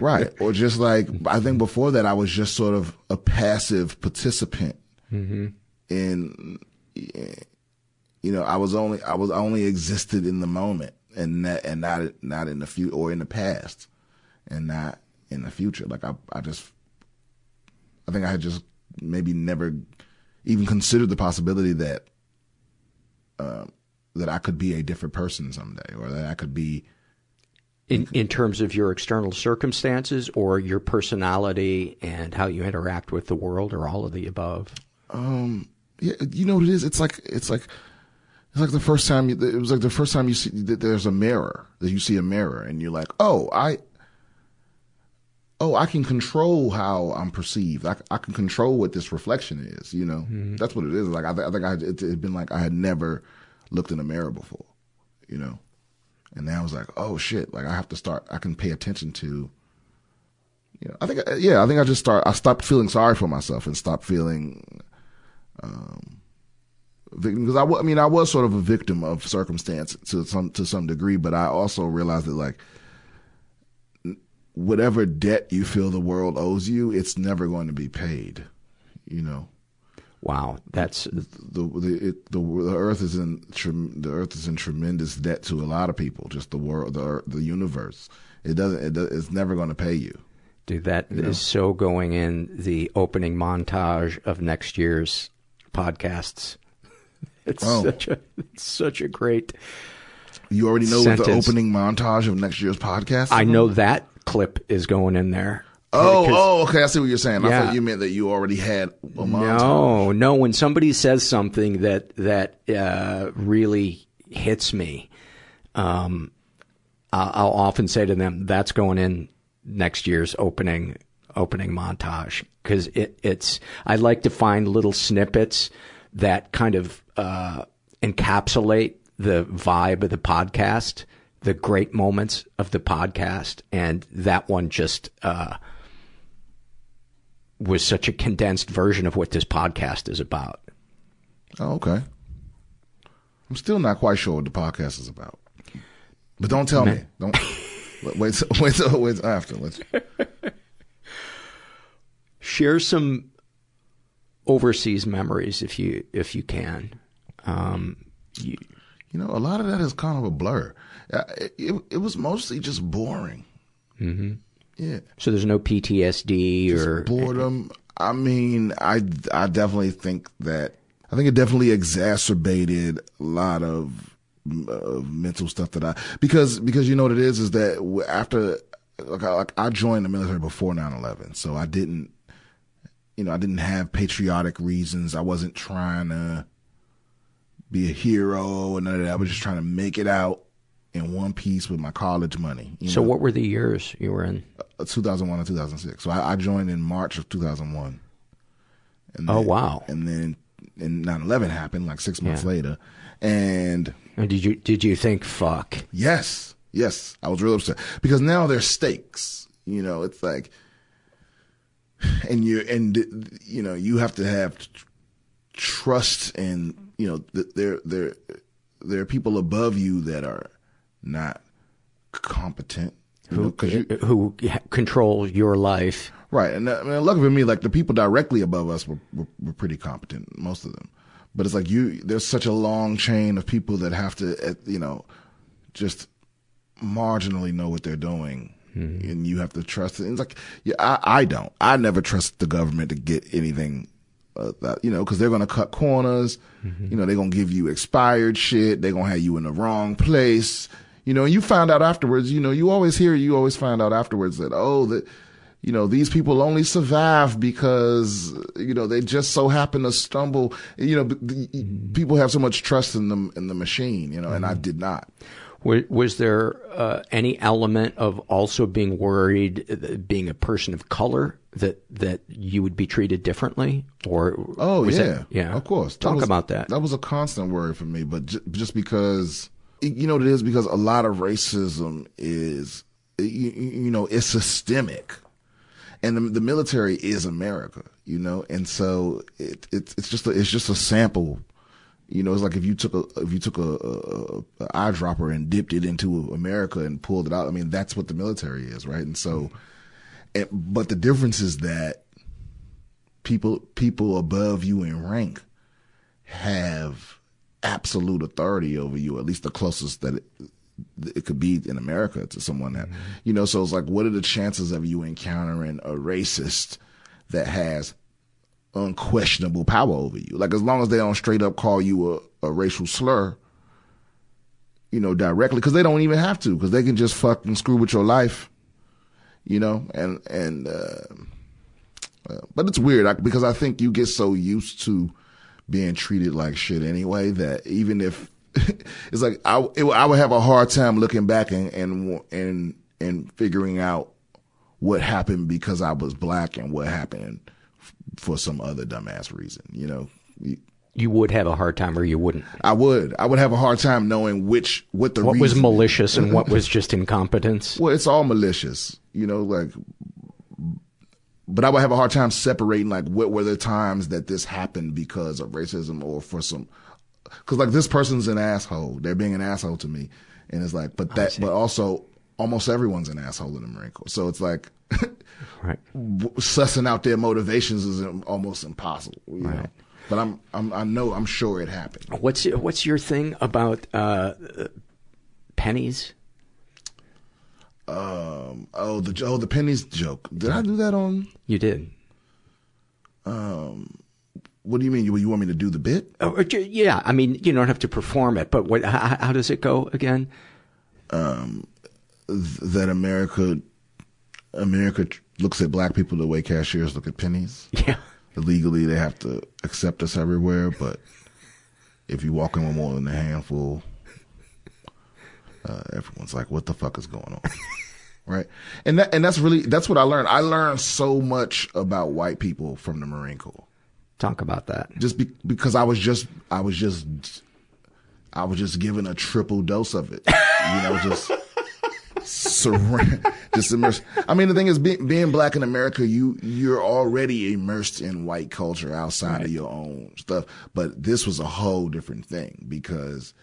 Right. Or just like, I think before that, I was just sort of a passive participant Mm-hmm. in, you know, I was only, I was only existed in the moment and that, and not, not in the future or in the past and not in the future. Like I, I just, I think I had just maybe never even considered the possibility that, um, that I could be a different person someday or that I could be, In in terms of your external circumstances or your personality and how you interact with the world, or all of the above. um, yeah, you know what it is? It's like, it's like, it's like the first time you, it was like the first time you see that there's a mirror, that you see a mirror and you're like, oh, I, oh, I can control how I'm perceived. I, I can control what this reflection is, you know? That's what it is. Like, I, th- I think I, it had been like I had never looked in a mirror before, you know? And now I was like, oh shit, like I have to start, I can pay attention to, you know, I think, yeah, I think I just start, I stopped feeling sorry for myself and stopped feeling, um, victim because I, I mean I was sort of a victim of circumstance to some to some degree, but I also realized that like whatever debt you feel the world owes you, it's never going to be paid. You know, Wow, that's the the it, the, the earth is in trem- the earth is in tremendous debt to a lot of people. Just the world, the the universe. It doesn't. It it's never going to pay you. Dude, that is You know? so going in the opening montage of next year's podcasts. It's Oh. such a it's such a great. You already know the opening montage of next year's podcast. I know that clip is going in there. Oh, oh, okay. I see what you're saying. I thought you meant that you already had a montage. No, no. When somebody says something that that uh, really hits me, um, I'll, I'll often say to them, "That's going in next year's opening opening montage." Because it, it's I like to find little snippets that kind of uh, encapsulate the vibe of the podcast, the great moments of the podcast, and that one just. Uh, was such a condensed version of what this podcast is about. Oh, okay. I'm still not quite sure what the podcast is about. But don't tell me. Don't wait. Wait. till- Wait. till- Wait. till after. Let's. Share some overseas memories if you if you can. Um, you, You know, a lot of that is kind of a blur. It, it, was mostly just boring. hmm Yeah. So there's no PTSD or Boredom. I mean, I I definitely think that I think it definitely exacerbated a lot of, of mental stuff that I because because you know what it is is that after like I, like I joined the military before 9/11, so I didn't you know I didn't have patriotic reasons. I wasn't trying to be a hero and none of that. I was just trying to make it out in one piece with my college money. you So know? what were the years you were in? Uh, 2001 and 2006. So I, I joined in March of 2001. And Oh, wow. And then and 9/11 happened like six months Yeah. later, and And did you did you think fuck? Yes, yes, I was real upset because now there's stakes. You know, it's like, and you and you know you have to have trust, and you know there there there are people above you that are not competent. you know, you, who control your life? Right, and uh, I mean, luckily for me, like the people directly above us were, were were pretty competent, most of them. But it's like you, there's such a long chain of people that have to, uh, you know, just marginally know what they're doing, and you have to trust it. And it's like, yeah, I, I don't. I never trust the government to get anything, uh, that, you know, because they're gonna cut corners. You know, they're gonna give you expired shit. They're gonna have you in the wrong place. You know, and you find out afterwards. You know, you always hear, you always find out afterwards that oh, that you know, these people only survive because, you know, they just so happen to stumble. You know, b- people have so much trust in them, in the machine, you know, and I did not. Was, there uh, any element of also being worried, uh, being a person of color, that that you would be treated differently, or Oh, yeah. that- yeah, Of course. Talk was- about that. That was a constant worry for me, but ju- just because, you know what it is? Because a lot of racism is, you, you know, it's systemic. And the, the military is America, you know, and so it, it it's just a, it's just a sample You know, it's like if you took a if you took a, a, a eyedropper and dipped it into America and pulled it out. I mean, that's what the military is, right? And so, but the difference is that people people above you in rank have absolute authority over you, at least the closest that it, it could be in America to someone that, you know, so it's like, what are the chances of you encountering a racist that has unquestionable power over you? Like, as long as they don't straight up call you a, a racial slur, you know, directly, cause they don't even have to, cause they can just fucking screw with your life, you know, and, and, uh, uh, but it's weird I, because I think you get so used to being treated like shit anyway that even if it's like I, it, I would have a hard time looking back and and and and figuring out what happened because I was black and what happened for some other dumbass reason. You know, you, would have a hard time, or you wouldn't. I would. I would have a hard time knowing which what the What was malicious and what was just incompetence. Well, it's all malicious, you know, like, but I would have a hard time separating, like, what were the times that this happened because of racism or for some, cause like this person's an asshole. They're being an asshole to me. And it's like, but that, but also almost everyone's an asshole in the Marine Corps. So it's like, right. sussing out their motivations is almost impossible, you know. Right. But I'm, I'm, I know, I'm sure it happened. What's what's your thing about uh, pennies? Um, oh, the, oh, the pennies joke. Did I do that on? You did. Um, what do you mean? You, you want me to do the bit? Oh, yeah, I mean you don't have to perform it, but what? How, how does it go again? Um, th- that America, America tr- looks at black people the way cashiers look at pennies. Yeah. Illegally, they have to accept us everywhere, but if you walk in with more than a handful, uh, everyone's like, "What the fuck is going on?" right? And that and that's really that's what I learned. I learned so much about white people from the Marine Corps. Talk about that. Just be, because I was just I was just I was just given a triple dose of it. You know, just surround, just immersed. I mean, the thing is, being, being black in America, you you're already immersed in white culture outside of your own stuff. But this was a whole different thing because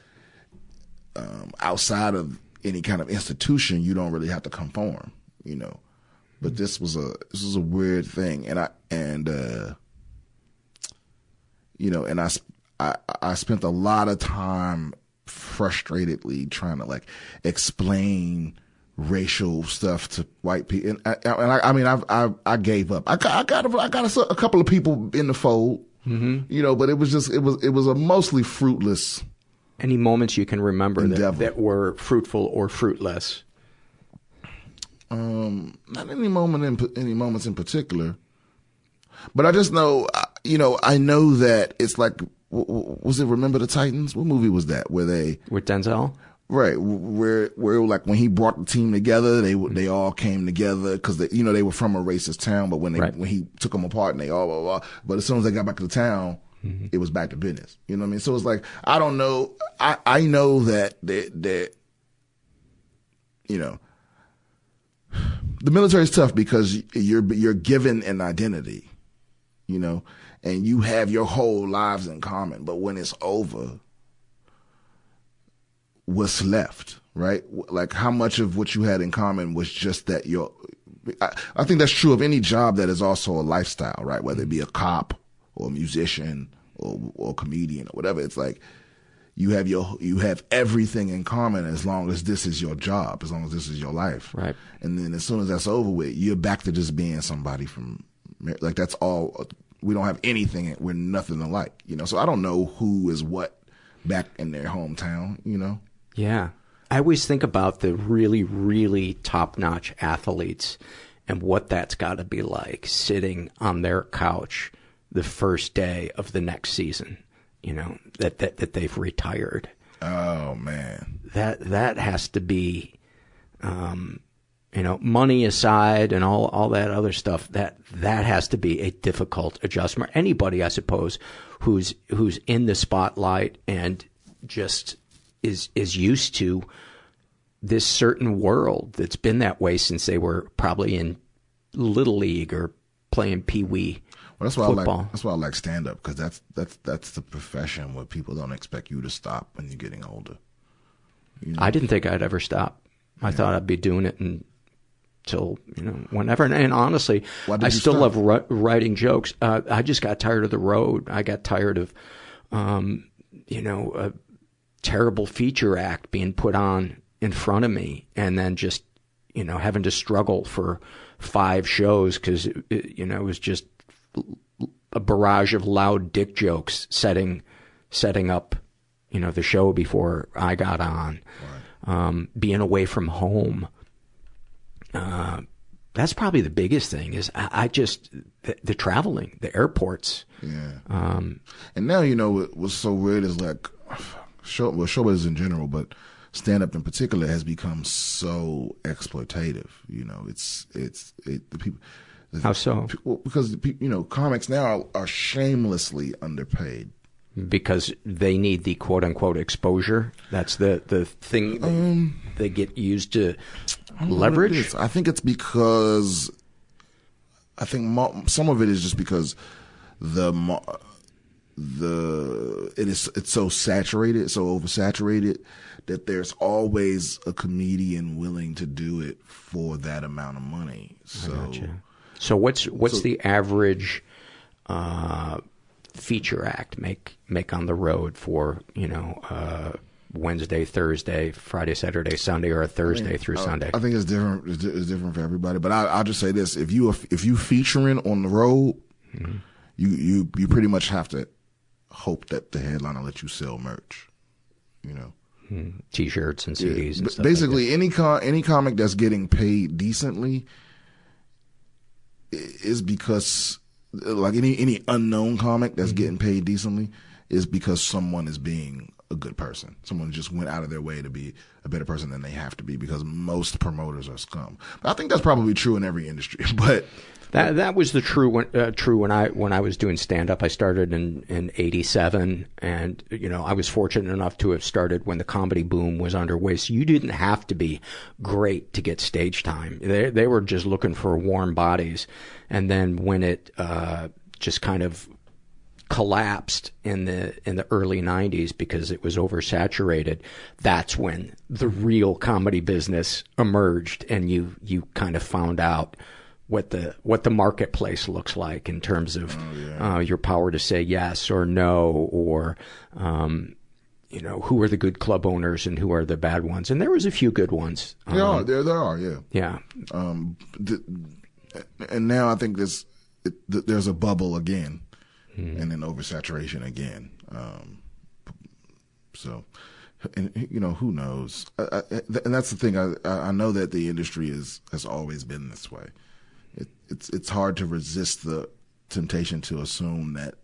um, outside of any kind of institution, you don't really have to conform. You know, but this was a this was a weird thing, and I and uh, you know, and I I I spent a lot of time frustratedly trying to like explain racial stuff to white people, and I, and I, I mean, I've, I I gave up. I got I got a, I got a, a couple of people in the fold, Mm-hmm. you know, but it was just it was it was a mostly fruitless. Any moments you can remember that, that were fruitful or fruitless? Um, not any moment in any moments in particular, but I just know, you know, I know that it's like, was it Remember the Titans? What movie was that? Where they with Denzel? Right, where where like when he brought the team together, they they all came together because they you know they were from a racist town, but when they Right. when he took them apart and they all blah, blah, blah. but as soon as they got back to the town, mm-hmm. it was back to business. You know what I mean? So it's like I don't know. I I know that that that you know the military is tough because you're you're given an identity, you know, and you have your whole lives in common. But when it's over, what's left, right? Like how much of what you had in common was just that your. I, I think that's true of any job that is also a lifestyle, right? Whether it be a cop or a musician or, or a comedian or whatever. It's like you have your you have everything in common as long as this is your job, as long as this is your life. Right. And then as soon as that's over with, you're back to just being somebody from like that's all. We don't have anything. We're nothing alike, you know. So I don't know who is what back in their hometown, you know. Yeah. I always think about the really, really top notch athletes and what that's got to be like sitting on their couch the first day of the next season you know, that, that, that they've retired. Oh man. That, that has to be, um, you know, money aside and all, all that other stuff, that, that has to be a difficult adjustment. Anybody, I suppose, who's, who's in the spotlight and just is, is used to this certain world that's been that way since they were probably in little league or playing pee wee well, that's why football. I like that's why I like stand up because that's that's that's the profession where people don't expect you to stop when you're getting older. You know? I didn't think I'd ever stop. I yeah. thought I'd be doing it until you know whenever. And, and honestly, I still stop? love writing jokes. Uh, I just got tired of the road. I got tired of, um, you know, a terrible feature act being put on in front of me, and then just you know having to struggle for five shows because you know it was just a barrage of loud dick jokes setting setting up you know the show before I got on. Right. Um, being away from home. Uh, that's probably the biggest thing is I, I just the, the, traveling, the airports. Yeah. Um, and now you know what's so weird is like show well showbiz in general, but stand up in particular has become so exploitative. You know, it's it's it the people how so? Well, because you know, comics now are, are shamelessly underpaid because they need the quote unquote exposure. That's the the thing um, they get used to leverage. I think it's because I think mo- some of it is just because the mo- the it is it's so saturated, so oversaturated that there's always a comedian willing to do it for that amount of money. So so what's what's so, the average uh, feature act make make on the road for you know uh, Wednesday, Thursday, Friday, Saturday, Sunday, or a Thursday through I, Sunday? I think it's different. It's, it's different for everybody. But I, will just say this: if you if you featuring on the road, mm-hmm. you you you pretty much have to hope that the headliner let you sell merch. You know. Mm-hmm. T-shirts and CDs. Yeah. And Basically, like any com- any comic that's getting paid decently is because like any any unknown comic that's mm-hmm. getting paid decently is because someone is being a good person. Someone just went out of their way to be a better person than they have to be because most promoters are scum. But I think that's probably true in every industry. But that that was the true when, uh, true when I when I was doing stand up. I started in in '87, and you know I was fortunate enough to have started when the comedy boom was underway. So you didn't have to be great to get stage time. They they were just looking for warm bodies, and then when it uh, just kind of collapsed in the in the early 90s because it was oversaturated that's when the real comedy business emerged and you you kind of found out what the what the marketplace looks like in terms of oh, yeah. uh, your power to say yes or no, or um, you know who are the good club owners and who are the bad ones. And there was a few good ones. Um, there are, there there are, yeah, yeah. Um, th- and now I think there's it, there's a bubble again, hmm. and then oversaturation again. Um, so and you know who knows I, I, and that's the thing I, I know that the industry is has always been this way it, it's it's hard to resist the temptation to assume that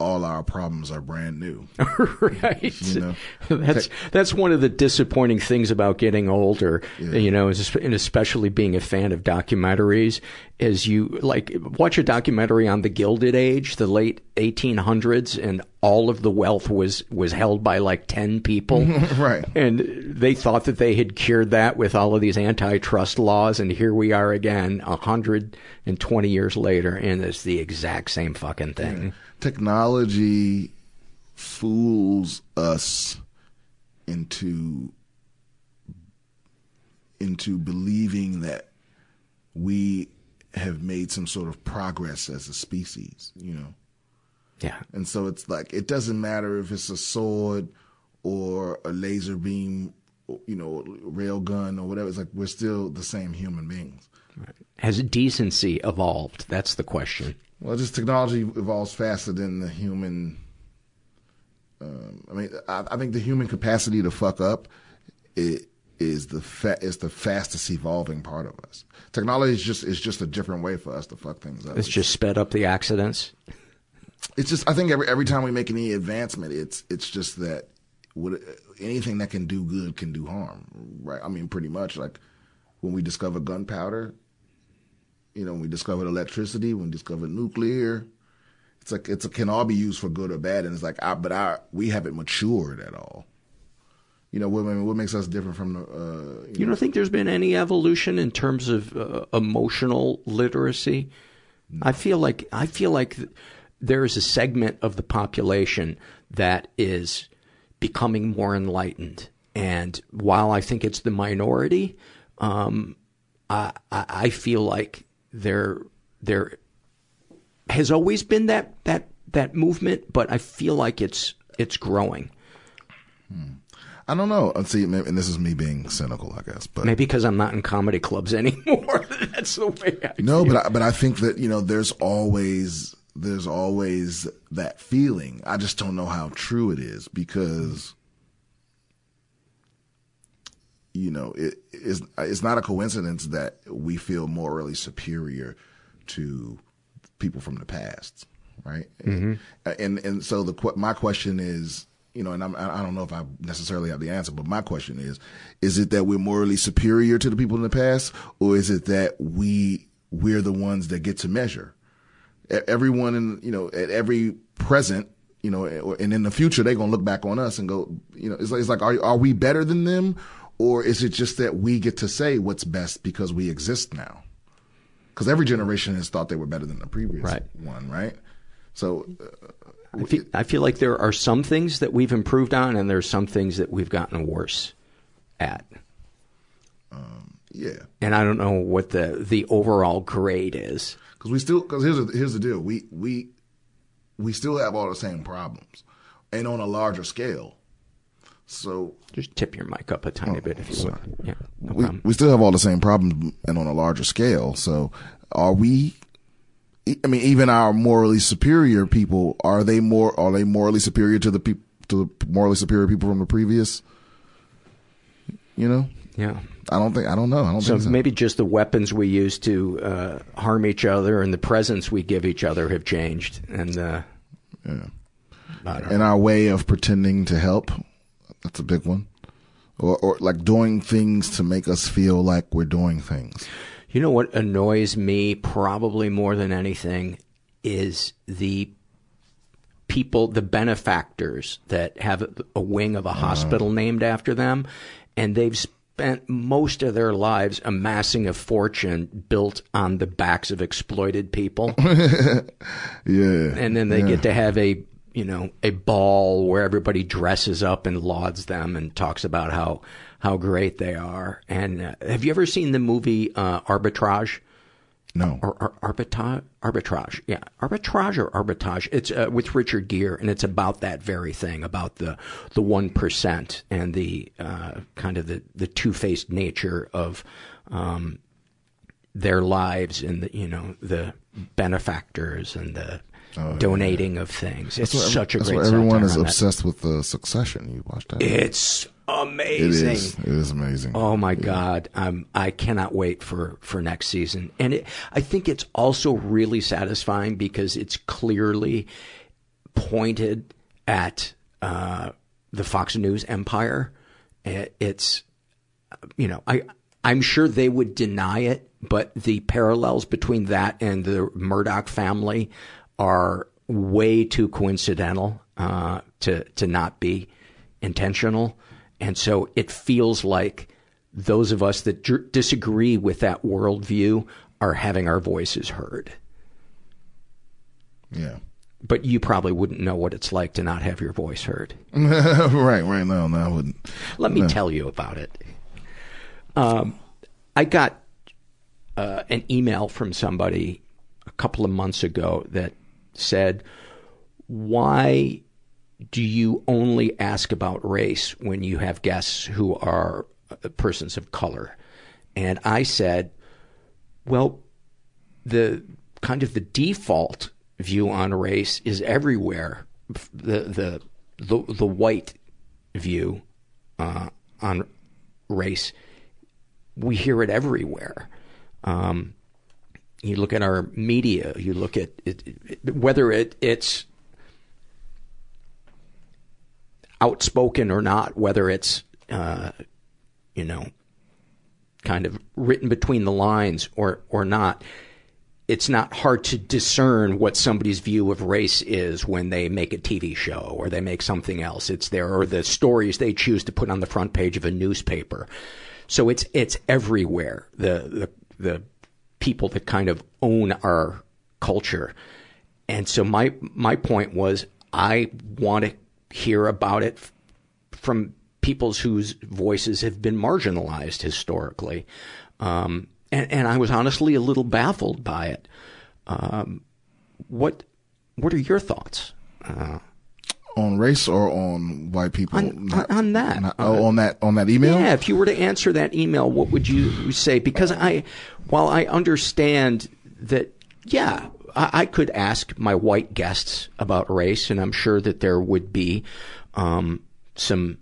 all our problems are brand new. right. You know, that's that's one of the disappointing things about getting older. Yeah. You know, and especially being a fan of documentaries, is you like watch a documentary on the Gilded Age, the late 1800s, and all of the wealth was was held by like ten people, right? And they thought that they had cured that with all of these antitrust laws, and here we are again, a hundred and twenty years later, and it's the exact same fucking thing. Technology fools us into into believing that we have made some sort of progress as a species, you know. Yeah. And so it's like it doesn't matter if it's a sword or a laser beam, you know, rail gun or whatever. It's like we're still the same human beings. Has decency evolved? That's the question. Well, just technology evolves faster than the human. Um, I mean, I, I think the human capacity to fuck up it is the fa- is the fastest evolving part of us. Technology is just is just a different way for us to fuck things up. It's just sped up the accidents. It's just I think every every time we make any advancement, it's it's just that what, anything that can do good can do harm, right? I mean, pretty much like when we discovered gunpowder, you know, when we discovered electricity, when we discovered nuclear, it's like it's it can all be used for good or bad, and it's like, I, but I we haven't matured at all. You know, what, what makes us different from the? Uh, You don't think there's been any evolution in terms of uh, emotional literacy? I feel like I feel like th- there is a segment of the population that is becoming more enlightened, and while I think it's the minority, um, I, I I feel like there there has always been that that that movement, but I feel like it's it's growing. I don't know. And see, and this is me being cynical, I guess, but Maybe because I'm not in comedy clubs anymore. That's the way I no, feel. but I, but I think that you know, there's always there's always that feeling. I just don't know how true it is because you know it is it's not a coincidence that we feel morally superior to people from the past, right? Mhm. And and so the my question is, you know, and I'm, I don't know if I necessarily have the answer, but my question is, is it that we're morally superior to the people in the past, or is it that we we're the ones that get to measure? Everyone in you know at every present, you know, and in the future they're gonna look back on us and go, you know, it's like, it's like are are we better than them, or is it just that we get to say what's best because we exist now? Because every generation has thought they were better than the previous Right. one, right? So uh, I feel, I feel like there are some things that we've improved on, and there are some things that we've gotten worse at. Um, yeah, And I don't know what the the overall grade is. because we still because here's the, here's the deal we we we still have all the same problems and on a larger scale so Just tip your mic up a tiny oh, bit if you sorry. would. Yeah, no we, problem. we still have all the same problems and on a larger scale so are we i mean even our morally superior people are they more are they morally superior to the people to the morally superior people from the previous you know Yeah. i don't think i don't know i don't So think so. maybe just the weapons we use to uh, harm each other and the presents we give each other have changed. And uh, yeah and our way of pretending to help that's a big one or or like doing things to make us feel like we're doing things You know what annoys me probably more than anything is the people, the benefactors that have a, wing of a uh-huh. hospital named after them, and they've spent most of their lives amassing a fortune built on the backs of exploited people. yeah and then they yeah. get to have a you know a ball where everybody dresses up and lauds them and talks about how how great they are. And uh, have you ever seen the movie uh, Arbitrage? No. Or, or arbitrage, arbitrage, yeah, arbitrage or arbitrage. It's uh, with Richard Gere, and it's about that very thing, about the the one percent and the uh, kind of the the two faced nature of um, their lives and the you know the benefactors and the donating of things. It's Oh, That's what such a that's great. why everyone is obsessed with the Succession. You watched that? It's It amazing. is. It is amazing. Oh my God. I'm, I cannot wait for, for next season. And it, I think it's also really satisfying because it's clearly pointed at uh, the Fox News empire. It's, you know, I I'm sure they would deny it, but the parallels between that and the Murdoch family are way too coincidental uh, to to not be intentional, and so it feels like those of us that d- disagree with that worldview are having our voices heard. Yeah. But you probably wouldn't know what it's like to not have your voice heard. right, right. No, no, I wouldn't. Let me no. tell you about it. Um, I got uh, an email from somebody a couple of months ago that said, Why do you only ask about race when you have guests who are uh, persons of color? And I said, Well, the kind of the default view on race is everywhere. The the the, the white view uh, on race, we hear it everywhere. Um, you look at our media, you look at it, whether it, it's outspoken or not, whether it's uh, you know kind of written between the lines or or not it's not hard to discern what somebody's view of race is when they make a TV show or they make something else. It's there or the stories they choose to put on the front page of a newspaper. So it's it's everywhere. The the the people that kind of own our culture. And so my my point was I want to hear about it from peoples whose voices have been marginalized historically. Um, and, and I was honestly a little baffled by it. Um, what what are your thoughts uh, on race or on white people? On, not, on that. Not, oh, on that on that email. Yeah, if you were to answer that email, what would you say? Because I, while I understand that, yeah, I, could ask my white guests about race, and I'm sure that there would be um, some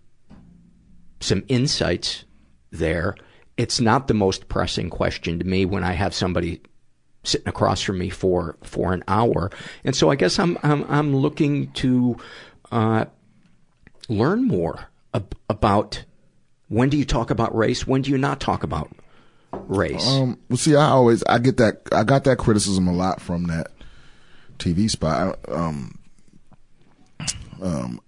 some insights there it's not the most pressing question to me when I have somebody sitting across from me for for an hour. And so I guess I'm I'm I'm looking to uh, learn more ab- about when do you talk about race, when do you not talk about race. Um, well, see, I always I get that I got that criticism a lot from that TV spot. Um, um,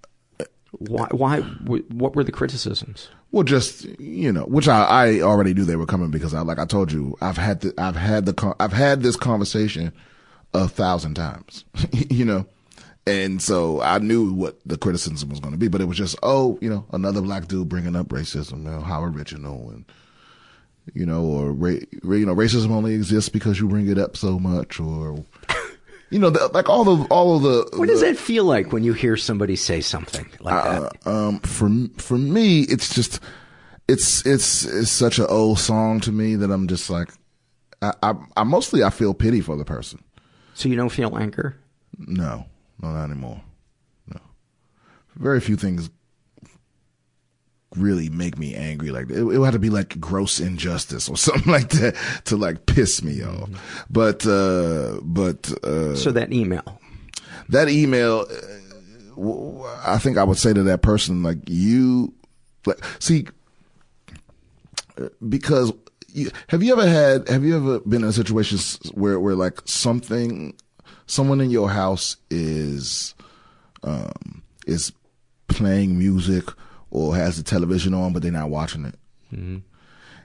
why? Why? What were the criticisms? Well, just you know, which I, I already knew they were coming because I, like I told you, I've had the, I've had the, I've had this conversation a thousand times, you know, and so I knew what the criticism was going to be, but it was just, oh, you know, another black dude bringing up racism, you know, how original, and you know, or ra- you know, racism only exists because you bring it up so much, or you know, the, like all of all of the. What does that feel like when you hear somebody say something like uh, that? Um, for for me, it's just it's it's it's such an old song to me that I'm just like, I, I, I mostly I feel pity for the person. So you don't feel anger? No, no, not anymore. No, very few things really make me angry. Like it, it would have to be like gross injustice or something like that to like piss me off. But uh but uh so that email. that email uh, i think i would say to that person like you like see because you, have you ever had have you ever been in a situation where where like something someone in your house is um is playing music or has the television on, but they're not watching it. Mm-hmm.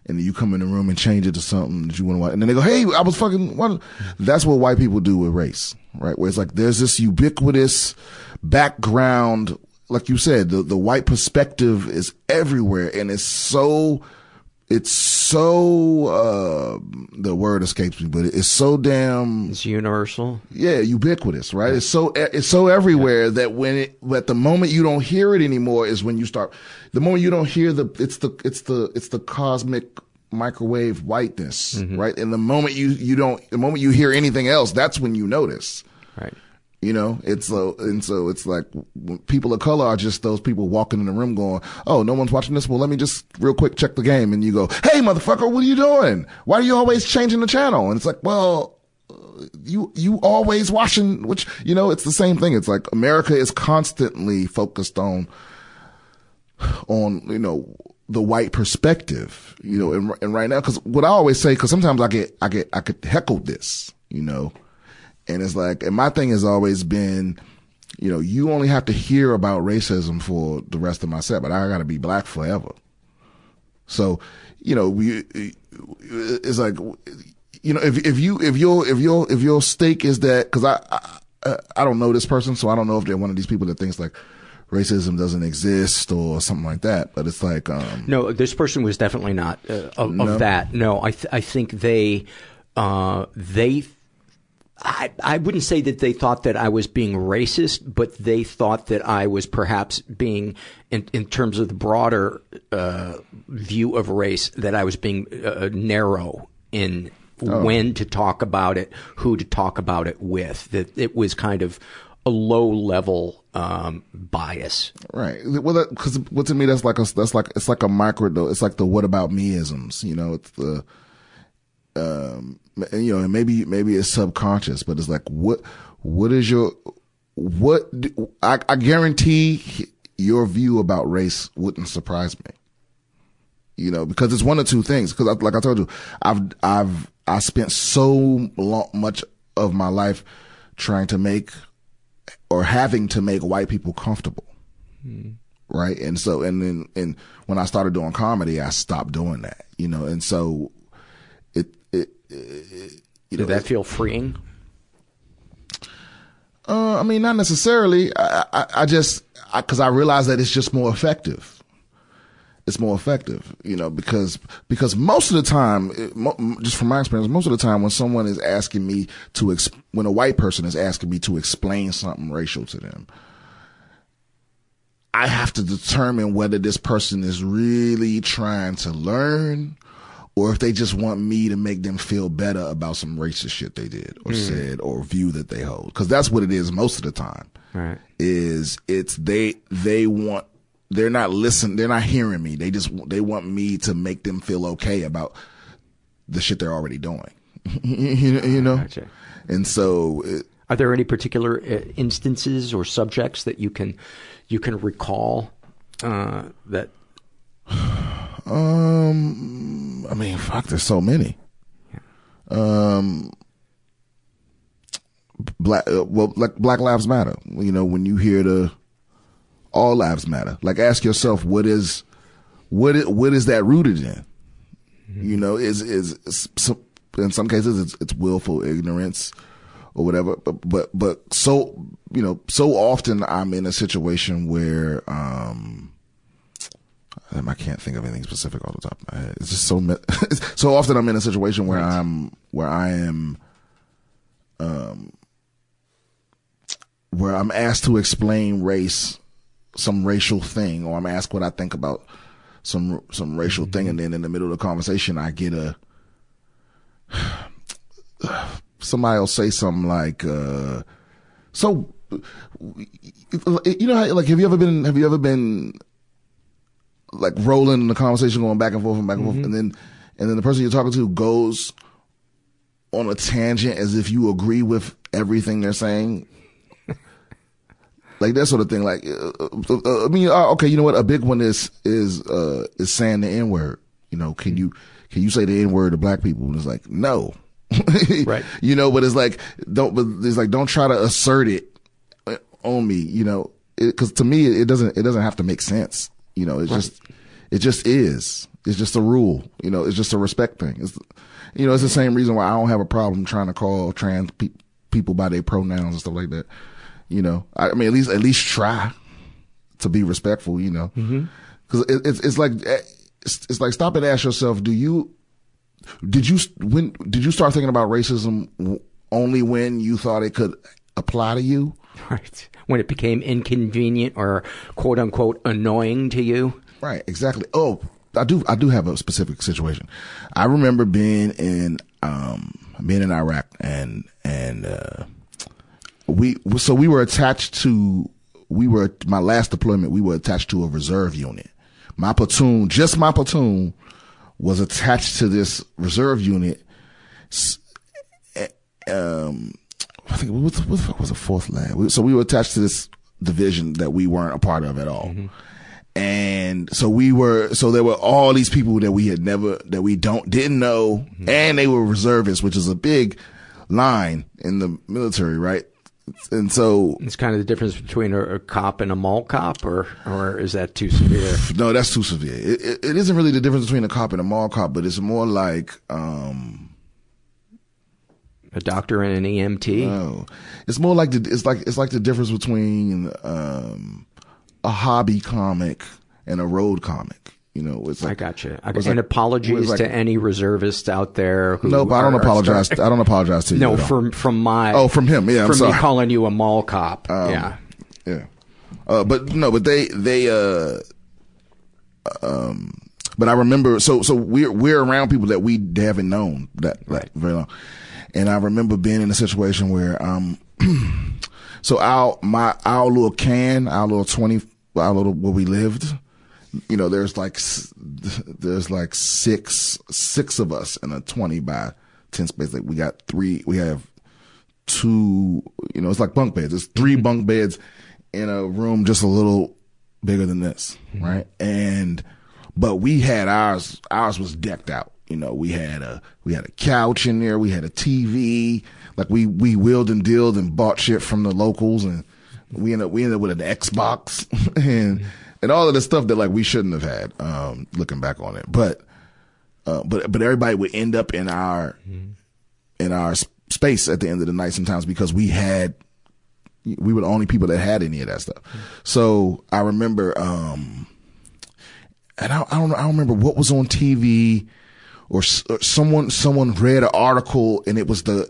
And then you come in the room and change it to something that you want to watch. And then they go, Hey, I was fucking, what? that's what white people do with race, right? Where it's like, there's this ubiquitous background. Like you said, the, the white perspective is everywhere and it's so, it's so, uh, the word escapes me, but it's so damn. It's universal. Yeah, ubiquitous, right? Yeah. It's so, it's so everywhere yeah. that when it, at the moment you don't hear it anymore is when you start, the moment you don't hear the, it's the, it's the, it's the cosmic microwave whiteness, mm-hmm. right? And the moment you, you don't, the moment you hear anything else, that's when you notice. Right. You know, it's so, and so it's like people of color are just those people walking in the room going, Oh, no one's watching this. Well, let me just real quick check the game. And you go, Hey, motherfucker, what are you doing? Why are you always changing the channel? And it's like, well, uh, you, you always watching, which, you know, it's the same thing. It's like America is constantly focused on, on, you know, the white perspective, you know, and, and right now, cause what I always say, cause sometimes I get, I get, I could heckle this, you know, and it's like, and my thing has always been, you know, you only have to hear about racism for the rest of my set, but I gotta be black forever. So, you know, we, it's like, you know, if, if you, if your, if your, if your stake is that, cause I, I, I don't know this person, so I don't know if they're one of these people that thinks like, racism doesn't exist or something like that. But it's like, um, no, this person was definitely not uh, of, No? of that. No, I th- I think they uh, they. I, I wouldn't say that they thought that I was being racist, but they thought that I was perhaps being, in, in terms of the broader uh, view of race, that I was being uh, narrow in Oh. when to talk about it, who to talk about it with. That it was kind of a low level um, bias. Right. Well, because what to me that's like a that's like it's like a micro. though. It's like the what about meisms. You know, it's the um, you know, and maybe maybe it's subconscious, but it's like what what is your what do, I, I guarantee your view about race wouldn't surprise me. You know, because it's one of two things. Because like I told you, I've I've I spent so long, much of my life trying to make or having to make white people comfortable. Right. And so, and then, and when I started doing comedy, I stopped doing that, you know, and so you know, Did that feel freeing? uh, I mean, not necessarily. I, I, I just, cause I realize that it's just more effective. It's more effective, you know, because, because most of the time, it, mo- just from my experience, most of the time when someone is asking me to, ex- when a white person is asking me to explain something racial to them, I have to determine whether this person is really trying to learn or if they just want me to make them feel better about some racist shit they did or Mm. said or view that they hold. Cause that's what it is most of the time Right. is it's they, they want, they're not listening, they're not hearing me. They just, they want me to make them feel okay about the shit they're already doing. you, know- you know? And so, it, Are there any particular uh, instances or subjects that you can you can recall uh, that? Um, I mean, fuck, there's so many. Um, black, uh, well, like Black Lives Matter. You know, when you hear the all lives matter, like ask yourself, what is, what is, what is that rooted in? You know, is, is, is in some cases it's, it's willful ignorance or whatever, but, but, but so, you know, so often I'm in a situation where, um, um, I can't think of anything specific off the top of my head. It's just so so often I'm in a situation where I'm where I am um where I'm asked to explain race, some racial thing, or I'm asked what I think about some some racial thing, and then in the middle of the conversation I get a somebody will say something like, uh, "So, you know, how, like, have you ever been? Have you ever been?" Like rolling in the conversation, going back and forth and back and forth, and then and then the person you're talking to goes on a tangent as if you agree with everything they're saying. like that sort of thing. Like, uh, uh, uh, I mean, uh, okay, you know what? A big one is is uh is saying the n word. You know, can you can you say the n word to black people? And it's like no, right? You know, but it's like don't. But it's like don't try to assert it on me. You know, because to me it doesn't it doesn't have to make sense. You know, it's Right. just it just is. It's just a rule. You know, it's just a respect thing. It's you know, it's the same reason why I don't have a problem trying to call trans pe- people by their pronouns and stuff like that. You know, I, I mean, at least at least try to be respectful. You know, mm-hmm. because it, it's it's like eh, it's, it's like stop and ask yourself: Do you did you when did you start thinking about racism only when you thought it could apply to you? Right. When it became inconvenient or quote unquote annoying to you. Right, exactly. Oh, I do. I do have a specific situation. I remember being in um being in Iraq and and uh we so we were attached to we were my last deployment. We were attached to a reserve unit. My platoon, just my platoon, was attached to this reserve unit. Um, I think what, what the fuck was the fourth lab? So we were attached to this division that we weren't a part of at all. Mm-hmm. And so we were, so there were all these people that we had never, that we don't, didn't know, Mm-hmm. and they were reservists, which is a big line in the military, right? And so It's kind of the difference between a, a cop and a mall cop, or or is that too severe? No, that's too severe. It, it, it isn't really the difference between a cop and a mall cop, but it's more like um, a doctor and an EMT. No, it's more like the it's like it's like the difference between um, a hobby comic and a road comic. You know, it's like I got you. I it's and like- apologies like- to any reservists out there. Who No, but I don't apologize. I don't apologize to you. No, from from my Oh, from him. Yeah, I'm from sorry. me calling you a mall cop. Um, yeah, Yeah. Uh, but no, but they, they, uh, um, but I remember, so, so we're, we're around people that we haven't known that, like, very long. And I remember being in a situation where, um, so our, my, our little can, our little 20, our little, where we lived, you know, there's like, there's like six, six of us in a 20 by 10 space. Like we got three, we have two, you know, it's like bunk beds. It's three bunk beds in a room just a little bigger than this, right? And, but we had ours, ours was decked out. You know, we had a, we had a couch in there. We had a TV. Like we, we wheeled and dealed and bought shit from the locals and we ended up, we ended up with an Xbox and, and all of the stuff that like we shouldn't have had, um, looking back on it. But, uh, but, but everybody would end up in our, in our space at the end of the night sometimes because we had we were the only people that had any of that stuff. So I remember, um, and I, I don't I don't remember what was on TV or, s- or someone, someone read an article and it was the,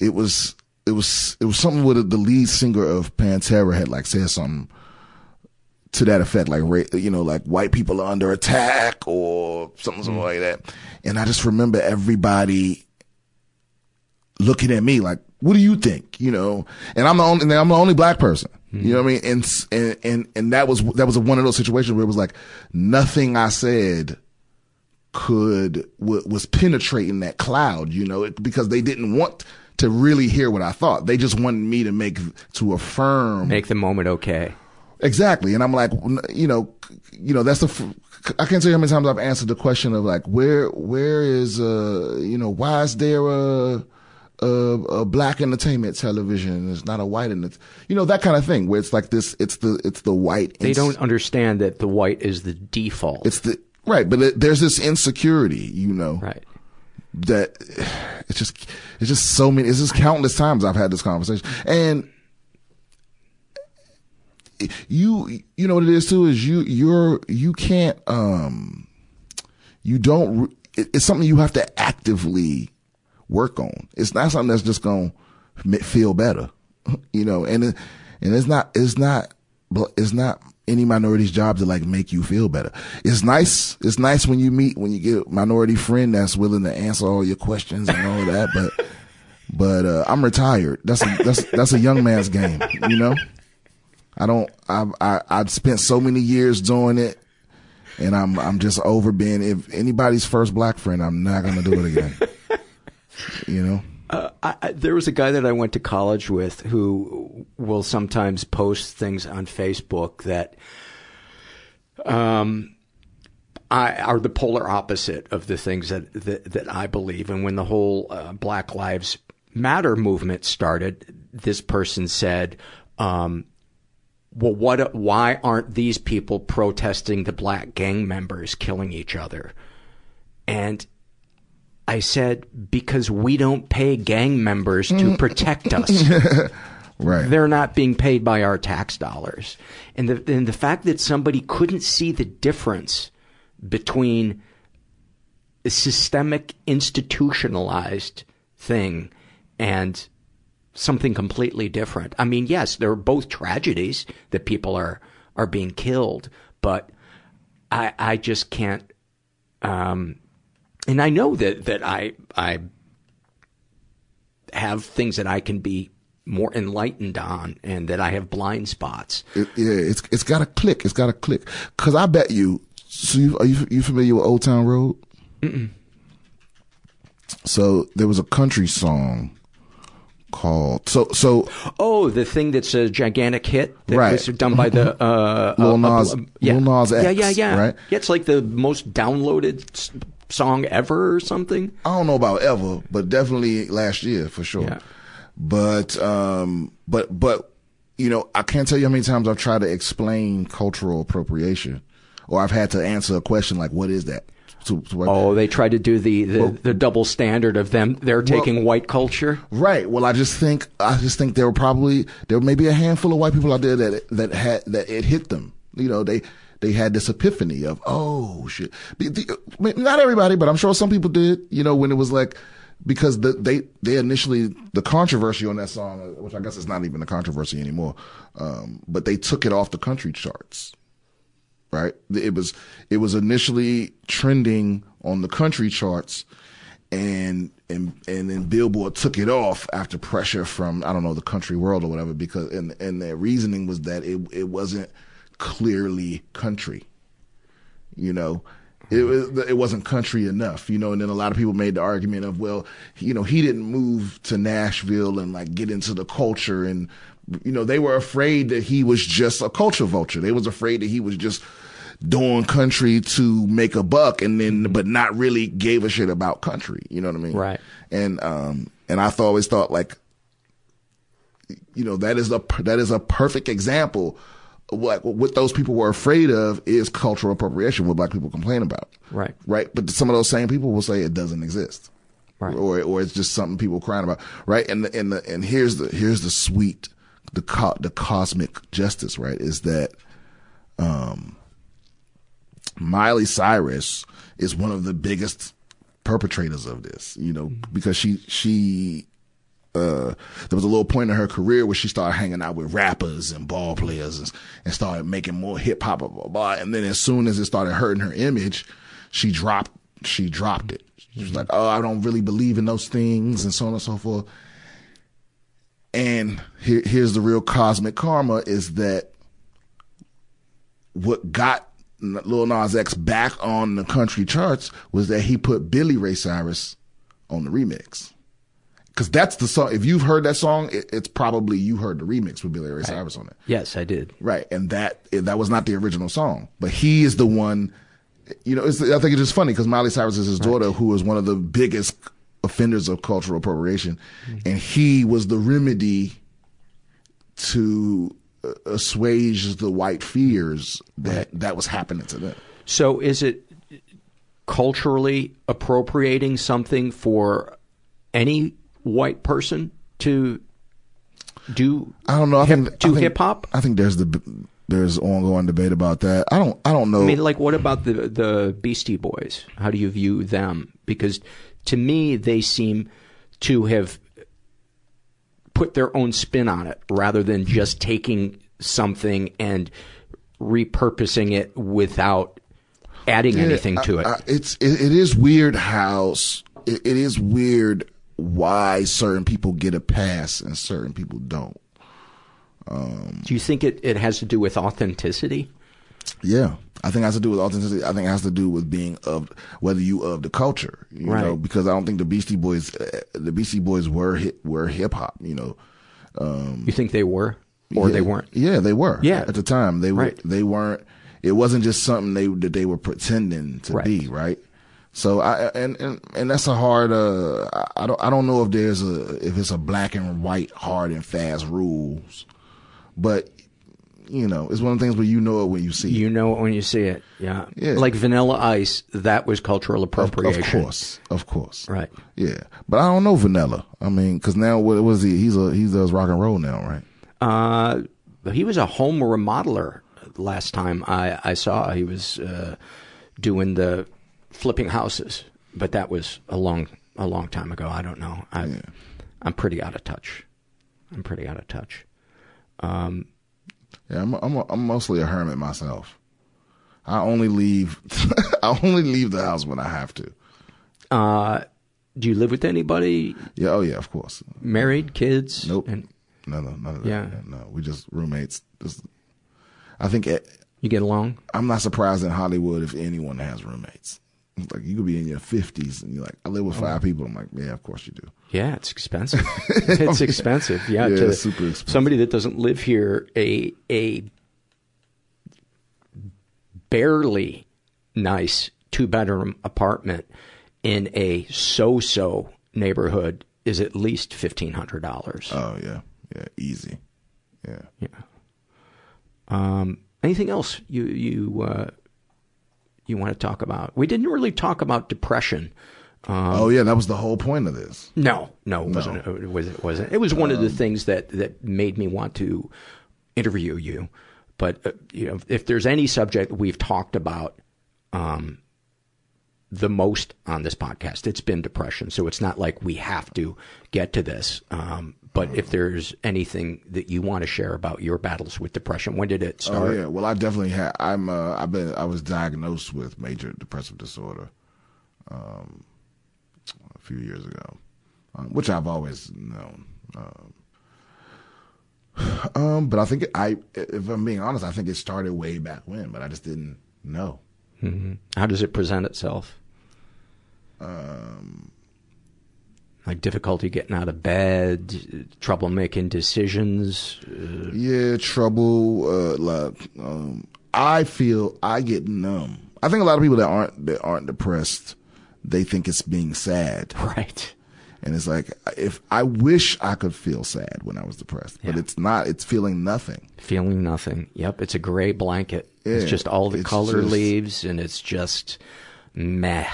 it was, it was, it was something with the lead singer of Pantera had like said something to that effect, like, you know, like white people are under attack or something, something mm. like that. And I just remember everybody looking at me like, what do you think? You know, and I'm the only, and I'm the only black person. Mm. You know what I mean? And, and, and, and that was, that was one of those situations where it was like nothing I said could, w- was penetrating that cloud, you know, it, because they didn't want to really hear what I thought. They just wanted me to make, to affirm. make the moment okay. Exactly. And I'm like, you know, you know, that's the, I can't tell you how many times I've answered the question of like, where, where is, uh, you know, why is there a, a, a black entertainment television? It's not a white and it's, you know, that kind of thing where it's like this, it's the, it's the white. They don't understand that the white is the default. It's the, right. But it, there's this insecurity, you know, right. that it's just, it's just so many, it's just countless times I've had this conversation and, you you know what it is too is you you're you can't um you don't it's something you have to actively work on it's not something that's just gonna feel better you know and it, and it's not it's not it's not any minority's job to like make you feel better it's nice it's nice when you meet when you get a minority friend that's willing to answer all your questions and all that but but uh i'm retired that's a that's that's a young man's game you know I don't. I've I, I've spent so many years doing it, and I'm I'm just over being. If anybody's first black friend, I'm not gonna do it again. you know. Uh, I, I, there was a guy that I went to college with who will sometimes post things on Facebook that um, I, are the polar opposite of the things that, that, that I believe. And when the whole uh, Black Lives Matter movement started, this person said, um, well, what, why aren't these people protesting the black gang members killing each other? And I said, because we don't pay gang members to protect us. right. They're not being paid by our tax dollars. And the, and the fact that somebody couldn't see the difference between a systemic, institutionalized thing and something completely different. I mean, yes, there are both tragedies that people are, are being killed, but I, I just can't, um, and I know that, that I, I have things that I can be more enlightened on and that I have blind spots. It, yeah, it's it's got to click. It's got to click. Cause I bet you. So you are you you familiar with Old Town Road? Mm-mm. So there was a country song called so so. Oh, the thing that's a gigantic hit that Right. was done by the uh, Lil uh, Nas- uh, yeah. Lil Nas X, yeah, yeah, yeah. right? Yeah, it's like the most downloaded song ever or something. I don't know about ever, but definitely last year for sure. Yeah. But um, but but you know, I can't tell you how many times I've tried to explain cultural appropriation, or I've had to answer a question like, "What is that?" To, to what- Oh, they tried to do the the, the double standard of them. They're taking white culture. Right. Well, I just think I just think there were probably there may be a handful of white people out there that that had that it hit them. You know, they they had this epiphany of oh shit. Not everybody, but I'm sure some people did. You know, when it was like because the, they they initially the controversy on that song, uh, which I guess is not even a controversy anymore, um, but they took it off the country charts right? It was it was initially trending on the country charts, and and and then Billboard took it off after pressure from I don't know the country world or whatever because and and their reasoning was that it it wasn't clearly country, you know. It was it wasn't country enough, you know, and then a lot of people made the argument of, well, you know, he didn't move to Nashville and like get into the culture and you know, they were afraid that he was just a culture vulture. They was afraid that he was just doing country to make a buck and then but not really gave a shit about country. You know what I mean? Right. And um and I thought always thought like you know, that is a that is a perfect example what what those people were afraid of is cultural appropriation, what black people complain about. Right. Right. But some of those same people will say it doesn't exist. Right. Or or it's just something people crying about. Right. And the, and the, and here's the here's the sweet the co- the cosmic justice, right, is that um Miley Cyrus is one of the biggest perpetrators of this, you know, because she she uh, there was a little point in her career where she started hanging out with rappers and ball players and, and started making more hip hop, blah, blah, blah. And then as soon as it started hurting her image, she dropped, she dropped it. She was like, oh, I don't really believe in those things and so on and so forth. And here, here's the real cosmic karma is that what got Lil Nas X back on the country charts was that he put Billy Ray Cyrus on the remix. Cause that's the song. If you've heard that song, it, it's probably you heard the remix with Billy Ray Cyrus on it. Yes, I did. Right. And that, that was not the original song, but he is the one, you know, it's, I think it's just funny because Miley Cyrus is his daughter who is one of the biggest offenders of cultural appropriation. And he was the remedy to uh, assuage the white fears that that was happening to them. So is it culturally appropriating something for any white person to do? I don't know. I hip, think think- hip hop. I think there's the there's ongoing debate about that. I don't I don't know. I mean, like, what about the the Beastie Boys? How do you view them? Because to me, they seem to have put their own spin on it rather than just taking something and repurposing it without adding Yeah, anything to it. I- it's it, it is weird how it, it is weird why certain people get a pass and certain people don't. Um, do you think it, it has to do with authenticity? Yeah, I think it has to do with authenticity. I think it has to do with being of whether you of the culture, you Right. know, because I don't think the Beastie Boys, uh, the Beastie Boys were hip, were hip hop, you know. Um, You think they were, or yeah, they weren't? Yeah, they were. Yeah. at the time they were. Right. They weren't. It wasn't just something they that they were pretending to Right. be, right? So I and and and that's a hard. Uh, I- don't I don't know if there's a if it's a black and white hard and fast rules, but you know it's one of the things where you know it when you see it. You know it when you see it. Yeah. Yeah. Like Vanilla Ice, that was cultural Of, appropriation. of course, of course. Right. Yeah, but I don't know Vanilla. I mean, because now what was he? He's a he does rock and roll now, right? Uh, he was a home remodeler last time I, I saw. He was uh, doing the flipping houses, but that was a long a long time ago. I don't know. I, I'm pretty out of touch. I'm pretty out of touch. Um, Yeah, I'm I'm, I'm mostly a hermit myself. I only leave I only leave the house when I have to. uh, do you live with anybody? Yeah, oh yeah, of course. Married, kids? Nope. And No, no, none of that. Yeah. No, we just roommates. Just, I think it, you get along? I'm not surprised in Hollywood if anyone has roommates. Like you could be in your fifties and you're like, I live with five people. I'm like, yeah, of course you do. Yeah, it's expensive. it's expensive. Yeah, Yeah, to it's super expensive. somebody that doesn't live here, a a barely nice two bedroom apartment in a so so neighborhood is at least fifteen hundred dollars. Oh yeah, yeah, easy. Yeah. Yeah. Um, anything else you you uh, you want to talk about? We didn't really talk about depression. Um, oh yeah, that was the whole point of this. No, no, it wasn't. It was it wasn't. It was one of the things that that made me want to interview you. But uh, you know, if there's any subject we've talked about, um, the most on this podcast, it's been depression. So it's not like we have to get to this. Um, but if there's anything that you want to share about your battles with depression, when did it start? Oh yeah, well I definitely had. I'm. Uh, I've been. I was diagnosed with major depressive disorder, um, a few years ago, um, which I've always known. Um, um, but I think I, if I'm being honest, I think it started way back when, but I just didn't know. hmm How does it present itself? Um, like difficulty getting out of bed, trouble making decisions. Uh, yeah, trouble. Uh, like, um, I feel I get numb. I think a lot of people that aren't that aren't depressed, they think it's being sad. Right. And it's like if I wish I could feel sad when I was depressed, but Yeah. it's not. It's feeling nothing. feeling nothing. Yep, it's a gray blanket. it's just all the color just- leaves, and it's just meh.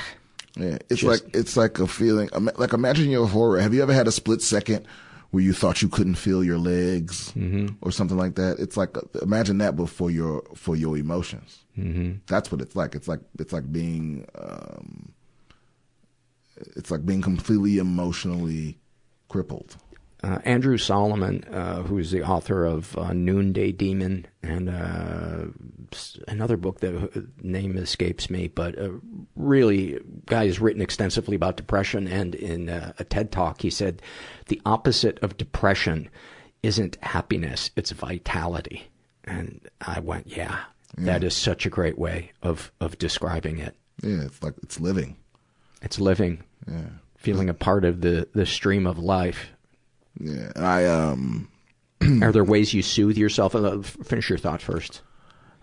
Yeah, it's Just- like it's like a feeling. Like imagine your horror. Have you ever had a split second where you thought you couldn't feel your legs Mm-hmm. or something like that? It's like imagine that, but for your for your emotions. Mm-hmm. That's what it's like. It's like it's like being um, it's like being completely emotionally crippled. Uh, Andrew Solomon, uh, who's the author of uh, Noonday Demon and uh, another book that uh, name escapes me, but uh, really, guy has written extensively about depression. And in uh, a TED talk, he said the opposite of depression isn't happiness; it's vitality. And I went, yeah, that is such a great way of of describing it. Yeah, it's like it's living. It's living, Yeah. feeling a part of the the stream of life. Yeah, I um Are there ways you soothe yourself? Uh, Finish your thought first.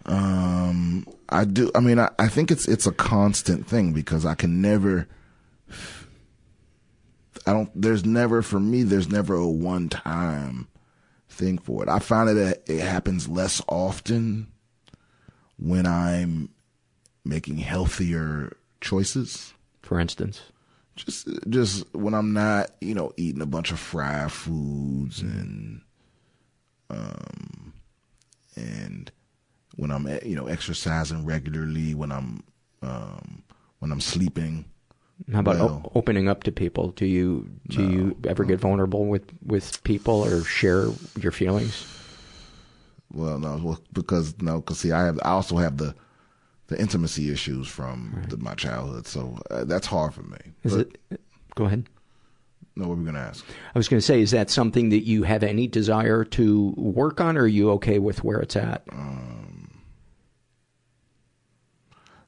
Um, I do. I mean, I, I think it's it's a constant thing because I can never. I don't. There's never for me. There's never a one time thing for it. I find that it happens less often when I'm making healthier choices. For instance, Just just when I'm not, you know, eating a bunch of fried foods and um and when I'm you know exercising regularly, when I'm um when I'm sleeping. how about well. o- opening up to people? Do you do you ever get vulnerable with with people or share your feelings? Well, no, well, because no, because see, I have I also have the the intimacy issues from the, my childhood, so uh, that's hard for me. Is But- it? Go ahead. No, what were we gonna ask? I was going to say, is that something that you have any desire to work on, or are you okay with where it's at?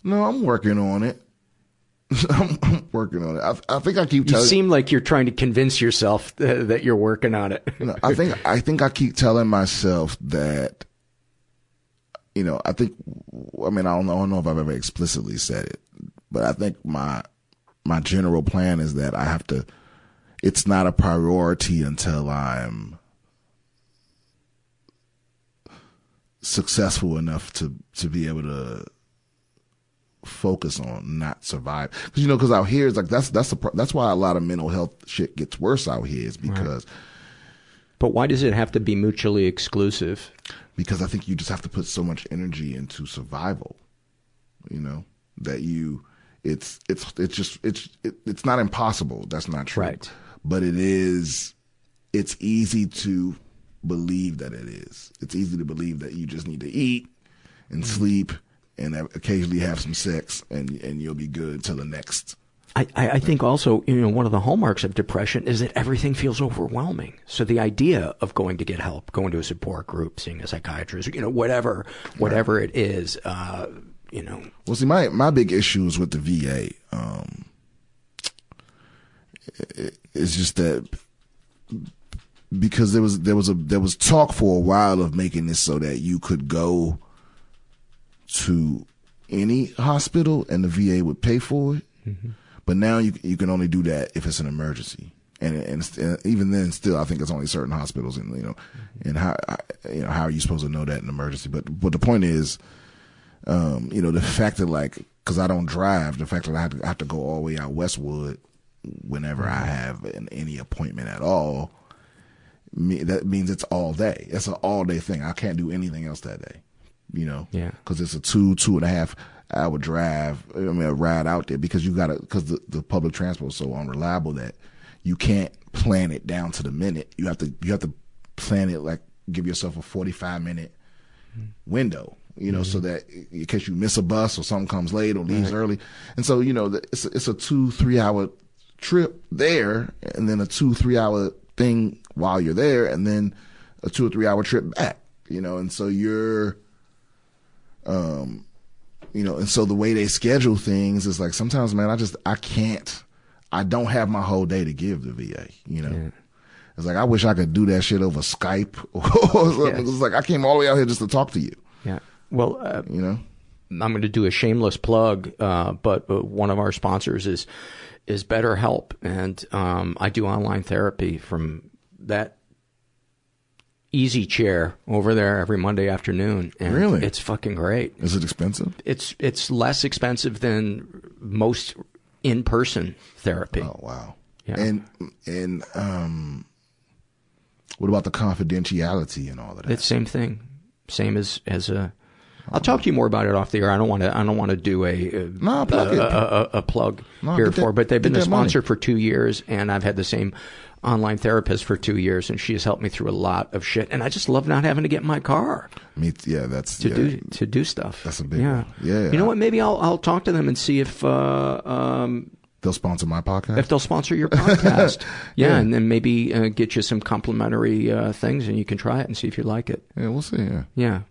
No, I'm working on it. I'm, I'm working on it. I, I think I keep You seem like you're trying to convince yourself th- that you're working on it. No, I think I think I keep telling myself that. You know, I think. I mean, I don't know. I don't know if I've ever explicitly said it, but I think my my general plan is that I have to. It's not a priority until I'm successful enough to to be able to focus on not survive because you know because out here is like that's that's the that's why a lot of mental health shit gets worse out here is because But why does it have to be mutually exclusive? Because I think you just have to put so much energy into survival, you know, that you, it's, it's, it's just, it's, it, it's not impossible. That's not true. Right. But it is, it's easy to believe that it is. It's easy to believe that you just need to eat and mm-hmm. sleep and occasionally have some sex and, and you'll be good till the next. I, I think also, you know, one of the hallmarks of depression is that everything feels overwhelming. So the idea of going to get help, going to a support group, seeing a psychiatrist, you know, whatever, whatever it is, uh, you know, Well, see, my, my big issue is with the VA. it's just that because there was there was a there was talk for a while of making this so that you could go to any hospital and the VA would pay for it. Mm-hmm. But now you you can only do that if it's an emergency. And, and, and even then, still, I think it's only certain hospitals, and you know, and how you know how are you supposed to know that in emergency? But but the point is, um, you know, the fact that like, because I don't drive, the fact that I have, to, I have to go all the way out Westwood whenever I have an, any appointment at all, me, that means it's all day. It's an all day thing. I can't do anything else that day, you know? Yeah. Cause it's a two, two and a half hour drive. I mean, a ride out there because you gotta, cause the, the public transport is so unreliable that you can't plan it down to the minute. You have to, you have to plan it like give yourself a 45 minute window you know, mm-hmm. so that in case you miss a bus or something comes late or leaves right. early. And so, you know, it's a, it's a two, three hour trip there and then a two, three hour thing while you're there and then a two or three hour trip back, you know, and so you're, um, you know, and so the way they schedule things is like sometimes, man, I just, I can't, I don't have my whole day to give the VA, you know. Yeah. It's like I wish I could do that shit over Skype or something. It's like I came all the way out here just to talk to you. Yeah. Well, uh, you know, I'm going to do a shameless plug, uh, but, but one of our sponsors is is BetterHelp, and um, I do online therapy from that easy chair over there every Monday afternoon. And really, it's fucking great. Is it expensive? It's it's less expensive than most in person therapy. Oh wow! Yeah. And and um, what about the confidentiality and all of that? It's same thing, same as as a I'll talk to you more about it off the air. I don't want to. I don't want to do a a, no, plug a, a, a, plug no, here for. but they've been a sponsor money. for two years, and I've had the same online therapist for two years, and she has helped me through a lot of shit. And I just love not having to get in my car. Me, yeah, that's to yeah. do to do stuff. That's a big yeah, one. yeah. yeah. You know what? Maybe I'll I'll talk to them and see if. Uh, um, They'll sponsor my podcast. If they'll sponsor your podcast, yeah, yeah, and then maybe uh, get you some complimentary uh, things, and you can try it and see if you like it. Yeah, we'll see. Yeah, yeah.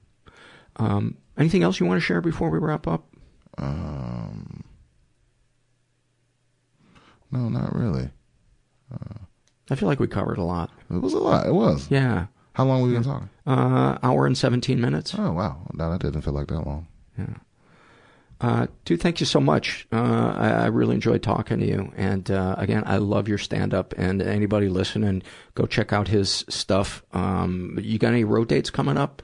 Um, Anything else you want to share before we wrap up? Um, no, not really. Uh, I feel like we covered a lot. It was a lot. It was. Yeah. How long were we been talking? Uh, hour and 17 minutes. Oh, wow. No, that didn't feel like that long. Yeah. Uh, dude, thank you so much. Uh, I, I, really enjoyed talking to you. And, uh, again, I love your stand up and anybody listening, go check out his stuff. Um, you got any road dates coming up?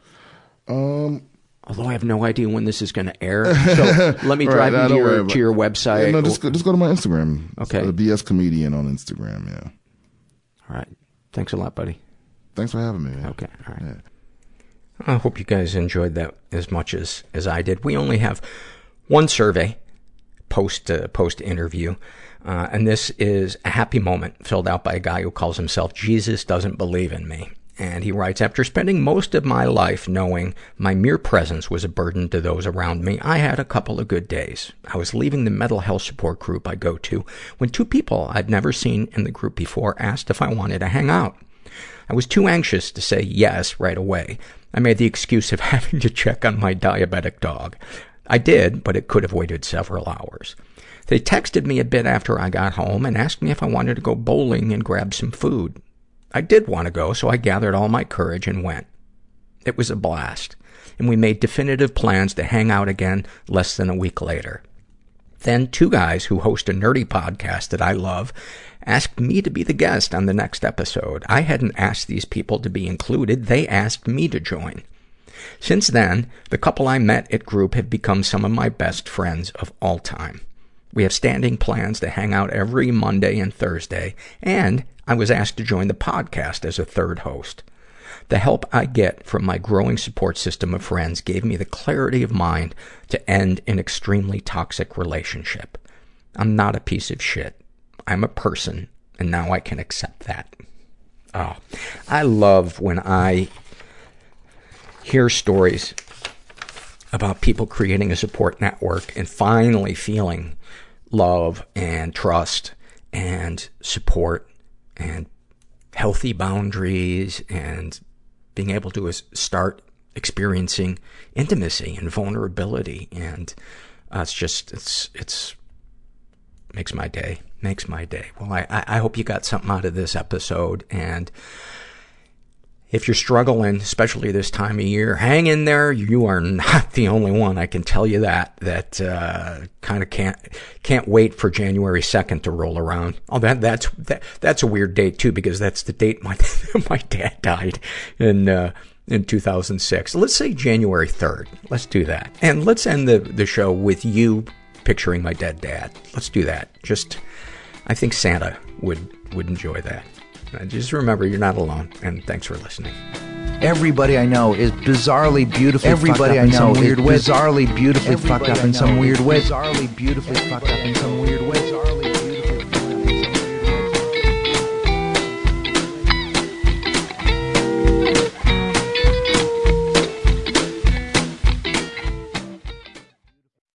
Um, Although I have no idea when this is going to air, so let me drive right, you to your, to your website. Yeah, no, just go, just go to my Instagram. Okay, the BS comedian on Instagram. Yeah. All right. Thanks a lot, buddy. Thanks for having me. Man. Okay. All right. Yeah. I hope you guys enjoyed that as much as as I did. We only have one survey post uh, post interview, uh, and this is a happy moment filled out by a guy who calls himself Jesus doesn't believe in me. And he writes, after spending most of my life knowing my mere presence was a burden to those around me, I had a couple of good days. I was leaving the mental health support group I go to when two people I'd never seen in the group before asked if I wanted to hang out. I was too anxious to say yes right away. I made the excuse of having to check on my diabetic dog. I did, but it could have waited several hours. They texted me a bit after I got home and asked me if I wanted to go bowling and grab some food. I did want to go, so I gathered all my courage and went. It was a blast, and we made definitive plans to hang out again less than a week later. Then two guys who host a nerdy podcast that I love asked me to be the guest on the next episode. I hadn't asked these people to be included. They asked me to join. Since then, the couple I met at group have become some of my best friends of all time. We have standing plans to hang out every Monday and Thursday, and I was asked to join the podcast as a third host. The help I get from my growing support system of friends gave me the clarity of mind to end an extremely toxic relationship. I'm not a piece of shit. I'm a person, and now I can accept that. Oh, I love when I hear stories about people creating a support network and finally feeling love and trust and support and healthy boundaries and being able to start experiencing intimacy and vulnerability. And uh, it's just, it's, it's, makes my day. Makes my day. Well, I, I hope you got something out of this episode. And if you're struggling, especially this time of year, hang in there. You are not the only one. I can tell you that, that, uh, kind of can't, can't wait for January 2nd to roll around. Oh, that, that's, that, that's a weird date too, because that's the date my, my dad died in, uh, in 2006. Let's say January 3rd. Let's do that. And let's end the, the show with you picturing my dead dad. Let's do that. Just, I think Santa would, would enjoy that. Uh, just remember, you're not alone, and thanks for listening. Everybody I know is bizarrely beautifully Everybody up I know is weird way. Bizarrely beautifully Everybody fucked up in some weird way. Bizarrely beautifully fucked up in some weird way.